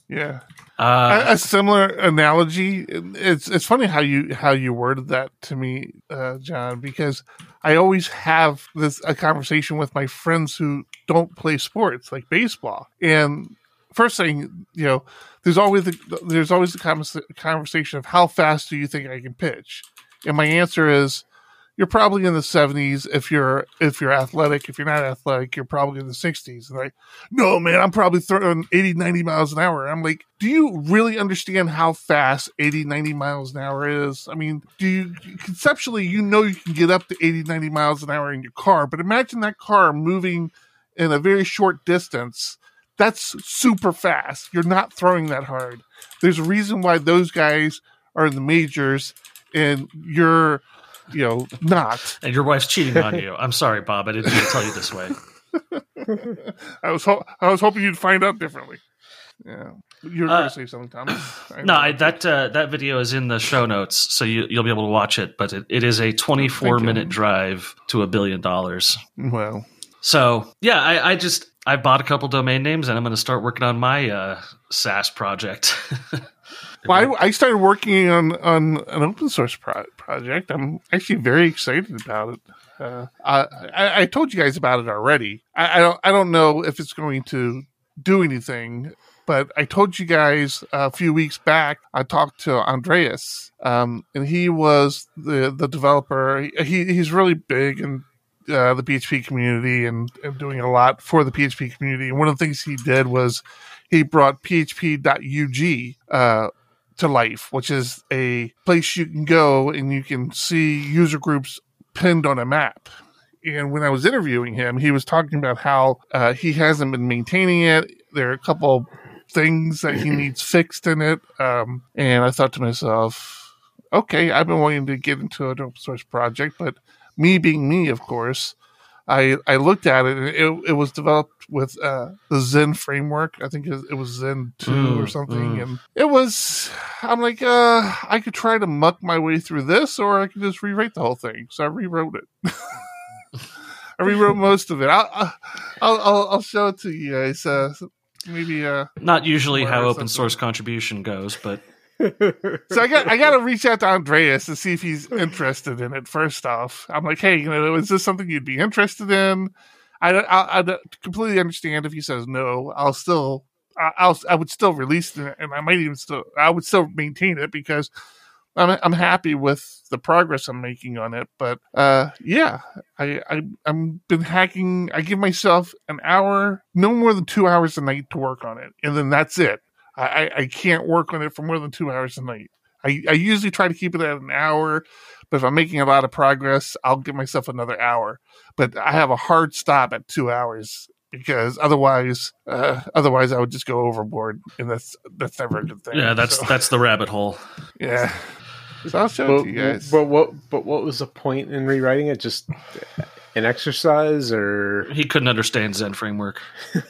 Yeah. Uh, a, a similar analogy. It's it's funny how you how you worded that to me, uh, John, because I always have this a conversation with my friends who don't play sports like baseball. And first thing, you know, there's always the, there's always the conversation of how fast do you think I can pitch, and my answer is. You're probably in the 70s if you're if you're athletic. If you're not athletic, you're probably in the 60s. And like, no, man, I'm probably throwing 80, 90 miles an hour. I'm like, do you really understand how fast 80, 90 miles an hour is? I mean, do you conceptually, you know, you can get up to 80, 90 miles an hour in your car, but imagine that car moving in a very short distance. That's super fast. You're not throwing that hard. There's a reason why those guys are in the majors and you're, you know, not. and your wife's cheating on you. I'm sorry, Bob. I didn't mean to tell you this way. I was ho- I was hoping you'd find out differently. Yeah, you're Uh, going to say something, Thomas. I No. I, that uh, that video is in the show notes, so you, you'll be able to watch it. But it, it is a 24 Thank you. minute drive to a billion dollars. well, So yeah, I, I just I bought a couple domain names, and I'm going to start working on my uh, SaaS project. well, I, I started working on on an open source pro- project. I'm actually very excited about it. Uh, I, I told you guys about it already. I, I don't I don't know if it's going to do anything, but I told you guys a few weeks back. I talked to Andreas, um, and he was the the developer. He he's really big in uh, the PHP community and, and doing a lot for the PHP community. And one of the things he did was he brought PHP.ug uh, to Life, which is a place you can go and you can see user groups pinned on a map. And when I was interviewing him, he was talking about how uh, he hasn't been maintaining it. There are a couple things that he needs fixed in it. Um, and I thought to myself, okay, I've been wanting to get into an open source project, but me being me, of course, I I looked at it and it, it was developed with uh, the Zend framework. I think it was Zend two Mm, or something, mm. and it was. I'm like, uh, I could try to muck my way through this, or I could just rewrite the whole thing. So I rewrote it. I rewrote most of it. I'll I'll I'll, I'll show it to you guys. Uh, maybe uh, Not usually how open source contribution goes, but so I got I got to reach out to Andreas to see if he's interested in it. First off, I'm like, hey, you know, is this something you'd be interested in? I I, I completely understand if he says no. I'll still I- I'll I would still release it, and I might even still I would still maintain it because I'm I'm happy with the progress I'm making on it. But uh, yeah, I I I'm been hacking. I give myself an hour, no more than two hours a night to work on it, and then that's it. I, I, I can't work on it for more than two hours a night. I, I usually try to keep it at an hour, but if I'm making a lot of progress, I'll give myself another hour. But I have a hard stop at two hours because otherwise, uh, otherwise I would just go overboard, and that's that's never a good thing. yeah, that's So, that's the rabbit hole. yeah. So I'll show it but, to you guys. but what? But what was the point in rewriting it? Just an exercise, or He couldn't understand Zend framework.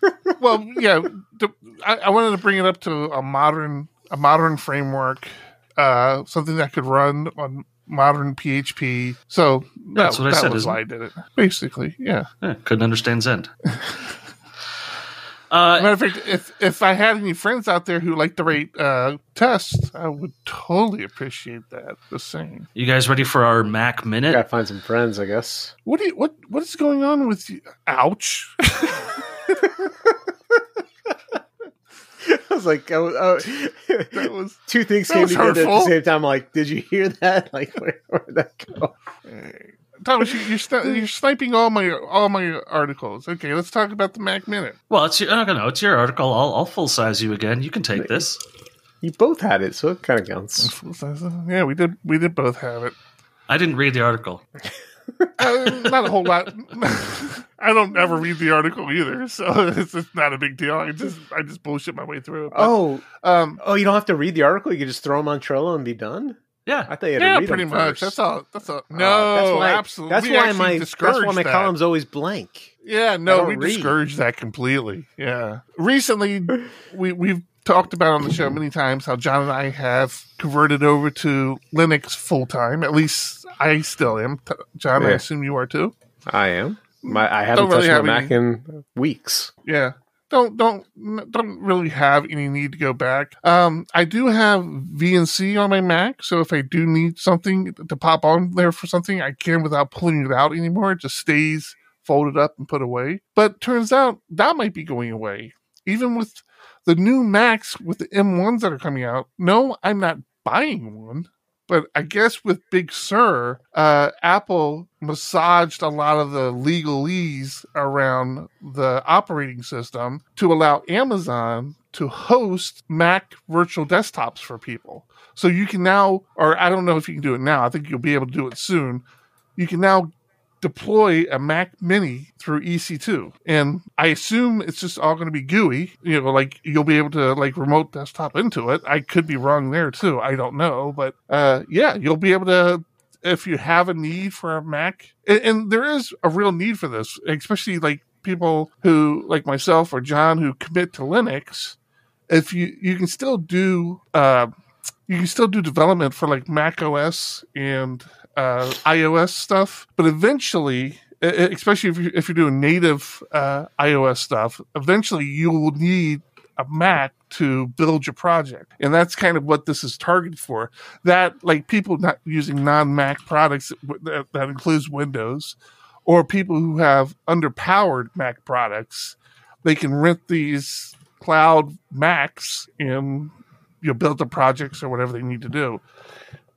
well, yeah, the, I, I wanted to bring it up to a modern a modern framework, uh, something that could run on modern PHP. So That's that, what I that said, was isn't why I did it. Basically, yeah. Yeah, couldn't understand Zend. As Uh, matter of fact, if if I had any friends out there who like to rate uh, tests, I would totally appreciate that. The same. you guys ready for our Mac minute? gotta find some friends, I guess. What do you, what what is going on with you? Ouch! I was like, oh, oh. that was two things came was together at the same time. Like, did you hear that? Like, where, where did that go? Thomas. You, you're sni- you're sniping all my all my articles. Okay, let's talk about the Mac Minute. Well, it's your, I don't know. It's your article. I'll, I'll full size you again. You can take this. You both had it, so it kind of counts. Yeah, we did. We did both have it. I didn't read the article. Uh, not a whole lot. I don't ever read the article either, so it's just not a big deal. I just I just bullshit my way through it. But, Oh, um, oh, you don't have to read the article. You can just throw them on Trello and be done. Yeah, I thought you had yeah, to read pretty them much. first. That's all. That's all. No, Uh, that's why, absolutely. That's why my that's why my that. column's always blank. Yeah, no, we read. discourage that completely. Yeah. Recently, we we've talked about on the show many times how John and I have converted over to Linux full time. At least I still am. T- John, I assume you are too. I am. My I haven't really touched my have Mac in weeks. Yeah. Don't don't don't really have any need to go back. Um, I do have VNC on my Mac, so if I do need something to pop on there for something, I can without pulling it out anymore. It just stays folded up and put away. But turns out that might be going away, even with the new Macs with the M1s that are coming out. No, I'm not buying one. But I guess with Big Sur, uh, Apple massaged a lot of the legalese around the operating system to allow Amazon to host Mac virtual desktops for people. So you can now, or I don't know if you can do it now, I think you'll be able to do it soon. You can now deploy a Mac Mini through EC2. And I assume it's just all going to be GUI. You know, like you'll be able to like remote desktop into it. I could be wrong there too. I don't know, but uh, yeah, you'll be able to if you have a need for a Mac. And, and there is a real need for this, especially like people who like myself or John who commit to Linux. If you you can still do uh, you can still do development for like Mac OS and uh, iOS stuff, but eventually, especially if you're, if you're doing native uh, iOS stuff, eventually you will need a Mac to build your project, and that's kind of what this is targeted for. That like people not using non-Mac products that, that includes Windows, or people who have underpowered Mac products, they can rent these cloud Macs and you know build the projects or whatever they need to do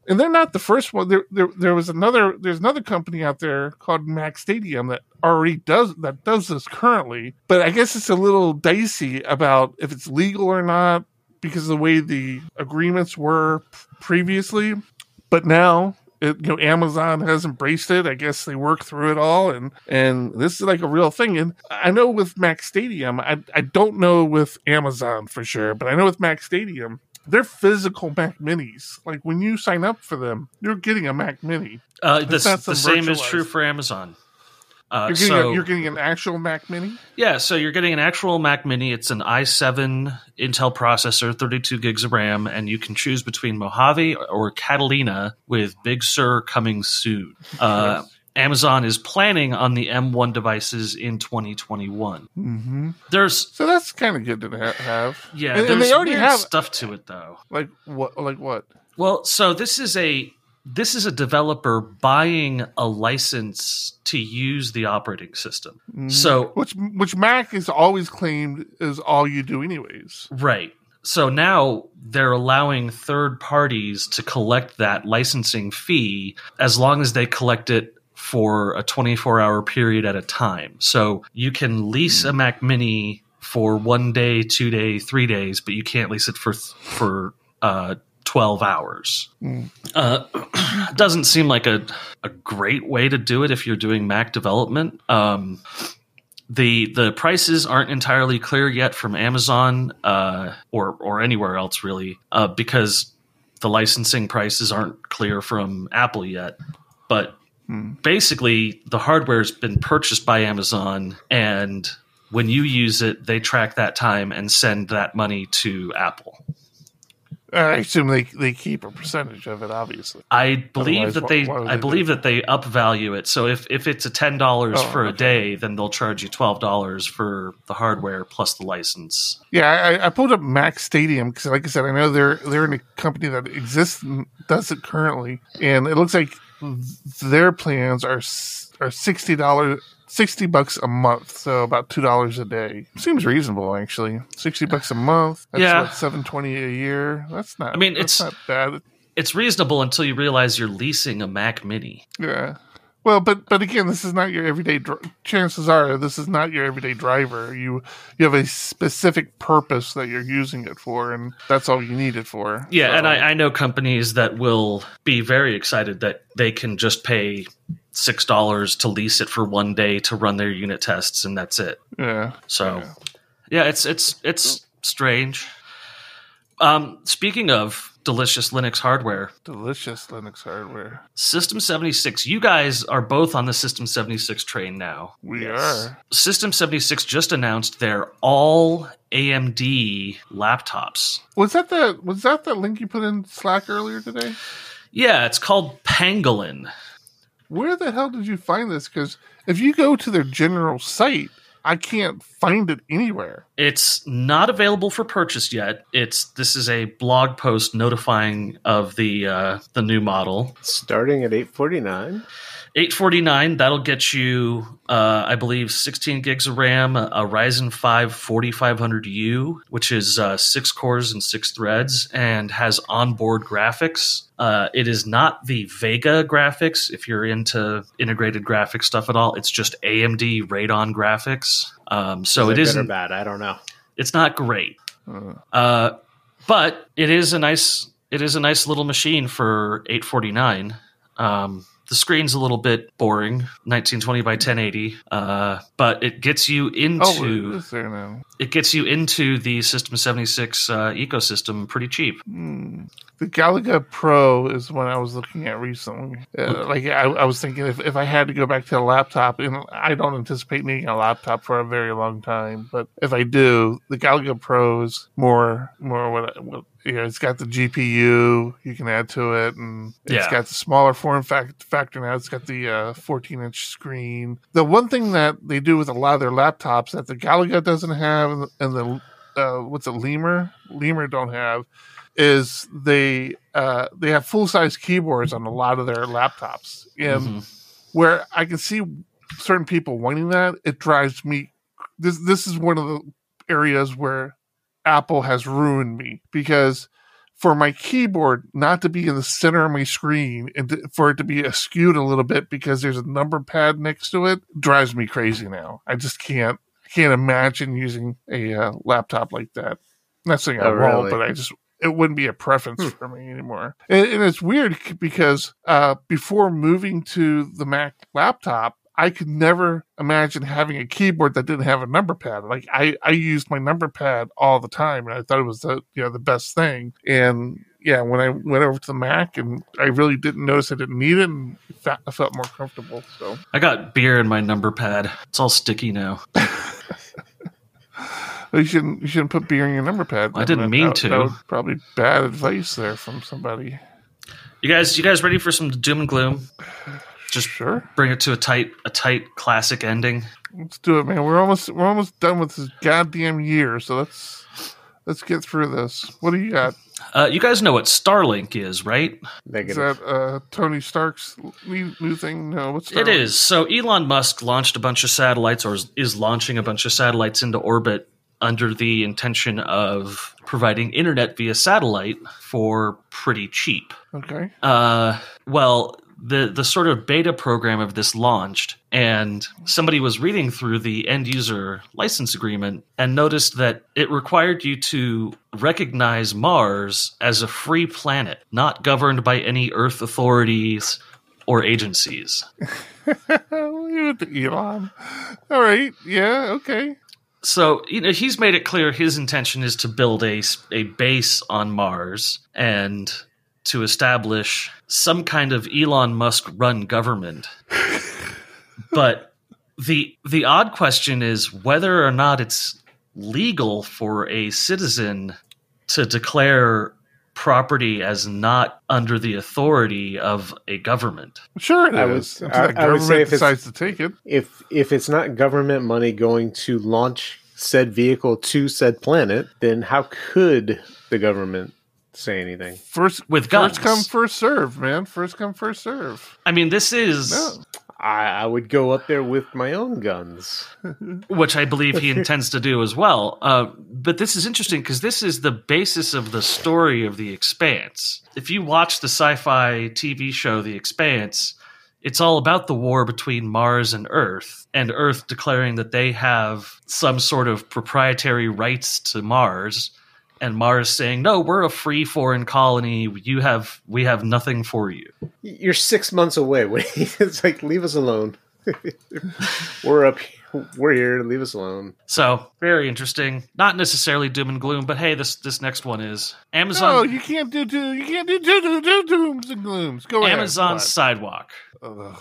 and they're not the first one. There, there, there was another. There's another company out there called Mac Stadium that already does that does this currently. But I guess it's a little dicey about if it's legal or not. because of the way the agreements were previously. But now, it, you know, Amazon has embraced it. I guess they work through it all, and and this is like a real thing. And I know with Mac Stadium, I I don't know with Amazon for sure, but I know with Mac Stadium, they're physical Mac Minis. Like when you sign up for them, you're getting a Mac Mini. Uh, the the same is true for Amazon. Uh, You're getting, so a, you're getting an actual Mac Mini. yeah, so you're getting an actual Mac Mini. It's an i7 Intel processor, 32 gigs of RAM, and you can choose between Mojave or Catalina with Big Sur coming soon. Uh, Amazon is planning on the M1 devices in 2021. Mm-hmm. There's So that's kind of good to ha- have. yeah, and, and they already have stuff to it though. like what? Like what? Well, so this is a this is a developer buying a license to use the operating system. So Which which Mac is always claimed is all you do, anyways. right. So now they're allowing third parties to collect that licensing fee as long as they collect it for a 24 hour period at a time. So you can lease a Mac Mini for one day, two day, three days, but you can't lease it for for uh, 12 hours. Uh, doesn't seem like a, a great way to do it if you're doing Mac development. Um, the the prices aren't entirely clear yet from Amazon uh, or or anywhere else really uh, because the licensing prices aren't clear from Apple yet. But Mm. basically, the hardware's been purchased by Amazon, and when you use it, they track that time and send that money to Apple. Uh, I assume they they keep a percentage of it, obviously. I believe Otherwise, that they, I they believe do that they upvalue it. So if, if it's a ten dollars Oh, for a day, then they'll charge you twelve dollars for the hardware plus the license. Yeah, I, I pulled up Mac Stadium because, like I said, I know they're they're in a company that exists and does it currently, and it looks like their plans are are sixty dollars. 60 bucks a month, so about $2 a day. Seems reasonable actually. 60 bucks a month. That's Yeah. what 720 a year. That's not I mean, it's- not bad. It's reasonable until you realize you're leasing a Mac Mini. Yeah. Well, but but again, this is not your everyday. Dr- chances are, this is not your everyday driver. You you have a specific purpose that you're using it for, and that's all you need it for. Yeah, So- and I, I know companies that will be very excited that they can just pay six dollars to lease it for one day to run their unit tests, and that's it. yeah. So, yeah, it's it's it's strange. Um, speaking of delicious Linux hardware, Delicious Linux hardware. System 76, you guys are both on the System 76 train now. We are. System 76 just announced their all AMD laptops. Was that the was that the link you put in Slack earlier today? Yeah, it's called Pangolin. Where the hell did you find this? Because if you go to their general site, I can't find it anywhere. It's not available for purchase yet. It's this is a blog post notifying of the uh, the new model. Starting at 849. 849 that'll get you uh, i believe 16 gigs of ram a ryzen 5 4500u which is uh, six cores and six threads and has onboard graphics. Uh, it is not the vega graphics if you're into integrated graphics stuff at all. It's just amd Radeon graphics. Um, so Is it that good or isn't bad? I don't know. it's not great. Uh, but it is a nice it is a nice little machine for 849 um, the screen's a little bit boring 1920 by 1080 uh, but it gets you Oh, into it is there now. it gets you into the system 76 uh, ecosystem pretty cheap The Galago Pro is one I was looking at recently. Uh, like I, I was thinking, if, if I had to go back to a laptop, and I don't anticipate needing a laptop for a very long time, but if I do, the Galago Pro is more more what, I, what you know. It's got the GPU you can add to it, and it's Yeah. got the smaller form fact, factor now. It's got the uh, 14 inch screen. The one thing that they do with a lot of their laptops that the Galago doesn't have, and the, and the uh, what's it, Lemur? Lemur don't have is they uh, they have full size keyboards on a lot of their laptops, and Mhm. where I can see certain people wanting that, it drives me. This this is one of the areas where Apple has ruined me because for my keyboard not to be in the center of my screen and to, for it to be askewed a little bit because there's a number pad next to it drives me crazy now. I just can't can't imagine using a uh, laptop like that. not saying I Oh, won't, really? but I just it wouldn't be a preference Hmm. for me anymore. And, and it's weird because uh, before moving to the Mac laptop, I could never imagine having a keyboard that didn't have a number pad. Like I, I used my number pad all the time, and I thought it was the you know the best thing. And yeah, when I went over to the Mac, and I really didn't notice I didn't need it, and I felt more comfortable. So I got beer in my number pad. It's all sticky now. you shouldn't you shouldn't put beer in your number pad. I didn't mean that- to. That was probably bad advice there from somebody. You guys, you guys ready for some doom and gloom? Just Sure. bring it to a tight, a tight classic ending. Let's do it, man. We're almost we're almost done with this goddamn year, so let's let's get through this. What do you got? Uh, you guys know what Starlink is, right? Is Negative. that uh, Tony Stark's new, new thing? No, what's It is. So Elon Musk launched a bunch of satellites, or is- is launching a bunch of satellites into orbit under the intention of providing internet via satellite for pretty cheap. Okay. Uh, well, the the sort of beta program of this launched, and somebody was reading through the end user license agreement and noticed that it required you to recognize Mars as a free planet, not governed by any Earth authorities or agencies. Leave it to Elon. All right. Yeah. Okay. So you know he's made it clear his intention is to build a a base on Mars and to establish some kind of Elon Musk run government. but the the odd question is whether or not it's legal for a citizen to declare property as not under the authority of a government. Sure, it I would- is. Until I- the I would say government if decides to take it. if if it's not government money going to launch said vehicle to said planet, then how could the government say anything? First With guns. First come, first serve, man. First come, first serve. I mean this is No. I, I would go up there with my own guns. which I believe he intends to do as well. Uh, but this is interesting because this is the basis of the story of The Expanse. If you watch the sci fi TV show The Expanse, it's all about the war between Mars and Earth, and Earth declaring that they have some sort of proprietary rights to Mars. And Mars saying, "No, we're a free foreign colony. You have, we have nothing for you." You're six months away. It's like leave us alone. we're up. Here. We're here. Leave us alone. So very interesting. Not necessarily doom and gloom, but hey, this this next one is Amazon. No, you can't do do you can't do do do do dooms and glooms. Go ahead. Amazon What? Sidewalk. Ugh,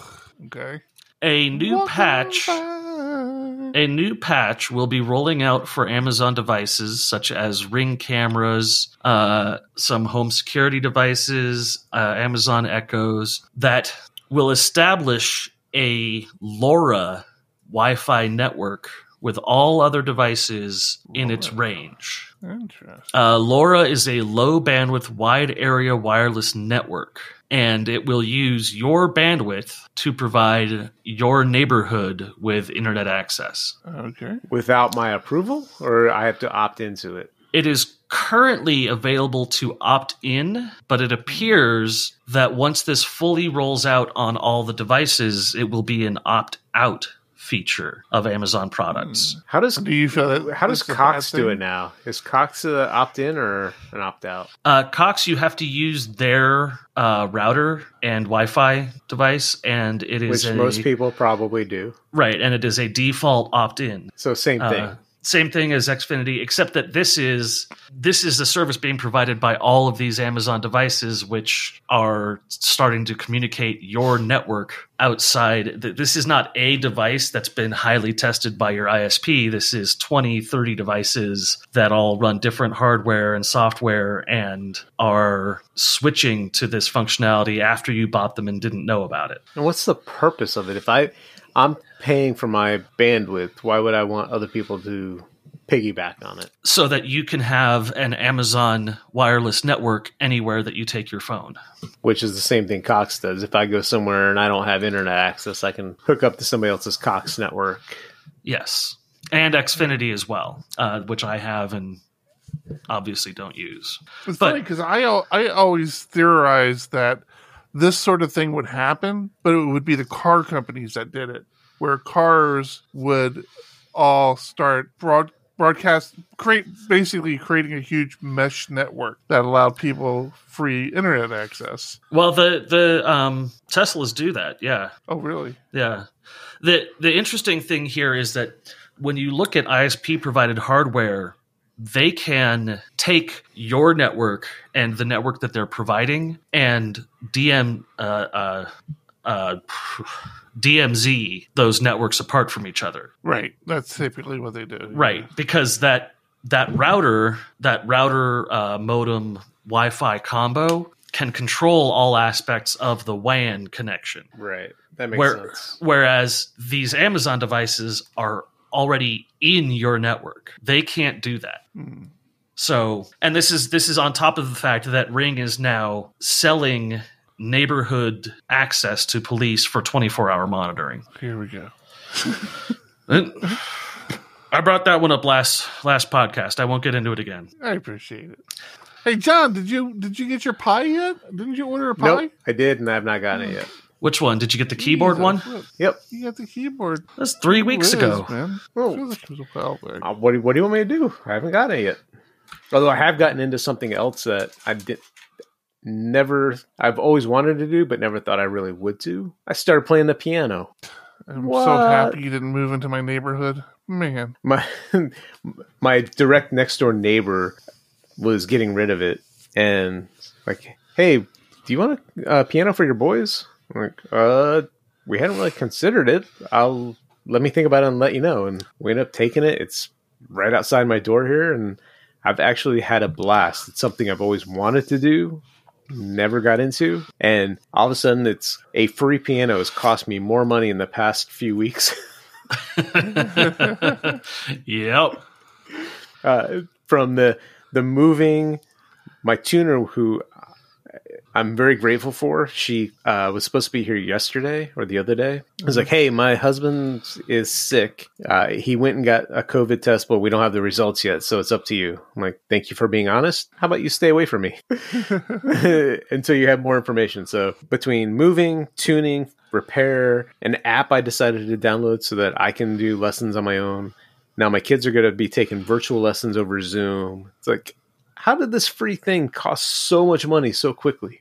okay. A new Walking patch. by. A new patch will be rolling out for Amazon devices such as Ring cameras, uh, some home security devices, uh, Amazon Echoes that will establish a LoRa Wi-Fi network with all other devices in its range. Interesting. Uh, LoRa is a low bandwidth, wide area wireless network, and it will use your bandwidth to provide your neighborhood with internet access. Okay. Without my approval, or I have to opt into it. It is currently available to opt in, but it appears that once this fully rolls out on all the devices, it will be an opt out feature of Amazon products. How does Do you feel that? how does Cox do it now? Is Cox uh, opt in or an opt out? Uh, Cox, you have to use their uh, router and Wi-Fi device, and it is Which a, most people probably do. right, and it is a default opt-in. So same thing. Uh, same thing as Xfinity, except that this is this is the service being provided by all of these Amazon devices, which are starting to communicate your network outside. This is not a device that's been highly tested by your ISP. This is 20, 30 devices that all run different hardware and software and are switching to this functionality after you bought them and didn't know about it. and what's the purpose of it? If I I'm paying for my bandwidth, why would I want other people to piggyback on it? So that you can have an Amazon wireless network anywhere that you take your phone. Which is the same thing Cox does. If I go somewhere and I don't have internet access, I can hook up to somebody else's Cox network. Yes, and Xfinity as well, uh, which I have and obviously don't use. It's But- funny because I I always theorize that this sort of thing would happen, but it would be the car companies that did it, where cars would all start broadcast, create basically creating a huge mesh network that allowed people free internet access. Well, the the um, Teslas do that. Yeah, Oh, really? yeah. the The interesting thing here is that when you look at ISP provided hardware, they can take your network and the network that they're providing and DM uh, uh, uh, DMZ those networks apart from each other. Right. That's typically what they do. Right, because that that router, that router uh, modem Wi-Fi combo can control all aspects of the WAN connection. Right. That makes Where, sense. whereas these Amazon devices are already in your network, they can't do that. Hmm. So, and this is this is on top of the fact that Ring is now selling neighborhood access to police for 24-hour monitoring. Here we go. And I brought that one up last last podcast. I won't get into it again. I appreciate it. Hey, John, did you did you get your Pi yet? Didn't you order a Pi? Nope, I did, and I have not gotten it yet. Which one? Did you get the keyboard Jesus, one? look, Yep. You got the keyboard. That's three weeks Whiz, ago. man. Oh. Feels like it was a while back. Uh, what, do, what do you want me to do? I haven't got it yet. Although I have gotten into something else that I did never, I've always wanted to do, but never thought I really would do. I started playing the piano. I'm so happy you didn't move into my neighborhood. Man, My my direct next door neighbor was getting rid of it, and like, hey, do you want a uh, piano for your boys? Like, uh, we hadn't really considered it. I'll let me think about it and let you know. And we end up taking it. It's right outside my door here, and I've actually had a blast. It's something I've always wanted to do, never got into, and all of a sudden, it's a free piano has cost me more money in the past few weeks. yep. uh, from the the moving my tuner who I'm very grateful for. She uh, was supposed to be here yesterday or the other day. I was like, "Hey, my husband is sick. Uh, he went and got a COVID test, but we don't have the results yet, so it's up to you." I'm like, "Thank you for being honest. How about you stay away from me until you have more information?" So between moving, tuning, repair, an app I decided to download so that I can do lessons on my own. Now my kids are going to be taking virtual lessons over Zoom. It's like, how did this free thing cost so much money so quickly?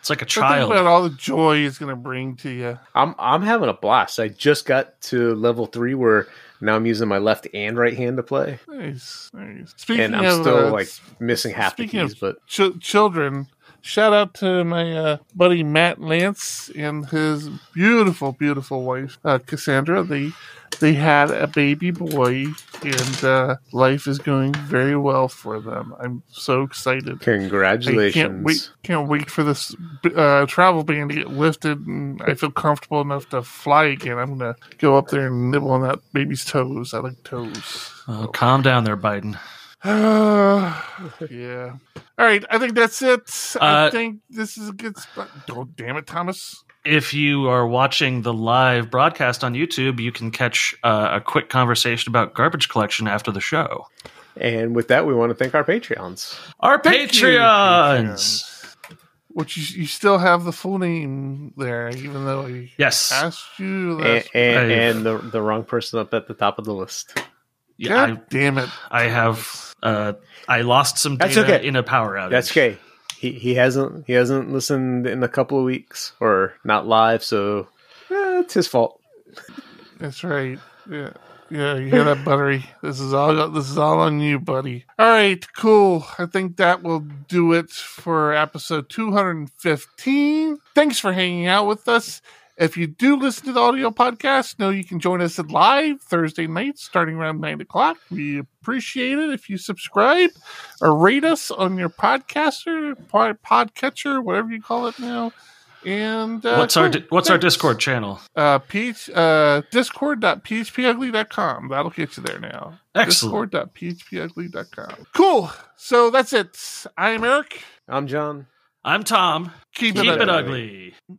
It's like a But think child. about all the joy it's going to bring to you. I'm I'm having a blast. I just got to level three where now I'm using my left and right hand to play, Nice, nice. Speaking and I'm of, still uh, like missing half the speaking keys. of But ch- children, shout out to my uh, buddy Matt Lance and his beautiful, beautiful wife uh, Cassandra. They they had a baby boy, and uh, life is going very well for them. I'm so excited. I congratulations! can't wait! Can't wait for this uh, travel ban to get lifted, and I feel comfortable enough to fly again. I'm gonna go up there and nibble on that baby's toes. I like toes. Oh, calm down there, Biden. yeah. All right. I think that's it. I Uh, think this is a good spot. Oh, damn it, Thomas. If you are watching the live broadcast on YouTube, you can catch uh, a quick conversation about garbage collection after the show. And with that, we want to thank our Patreons. Our Thank Patreons. Which you, you still have the full name there, even though I Yes. asked you And, last. and, I've- and the, the wrong person up at the top of the list. Yeah, God damn it. I, I have. Uh, I lost some That's data okay. in a power outage. That's okay. He he hasn't he hasn't listened in a couple of weeks or not live, so eh, it's his fault. That's right. Yeah. Yeah, you hear that, buttery? This is all. This is all on you, buddy. All right, cool. I think that will do it for episode 215. Thanks for hanging out with us. If you do listen to the audio podcast, know you can join us at live Thursday nights starting around nine o'clock. We appreciate it if you subscribe or rate us on your podcaster, podcatcher, whatever you call it now. And uh, What's our cool. di- What's our Discord channel? uh, peach, uh, discord.phpugly.com. That'll get you there now. Excellent. Discord.phpugly.com. Cool. So that's it. I'm Eric. I'm John. I'm Tom. Keep, Keep it, it ugly. ugly.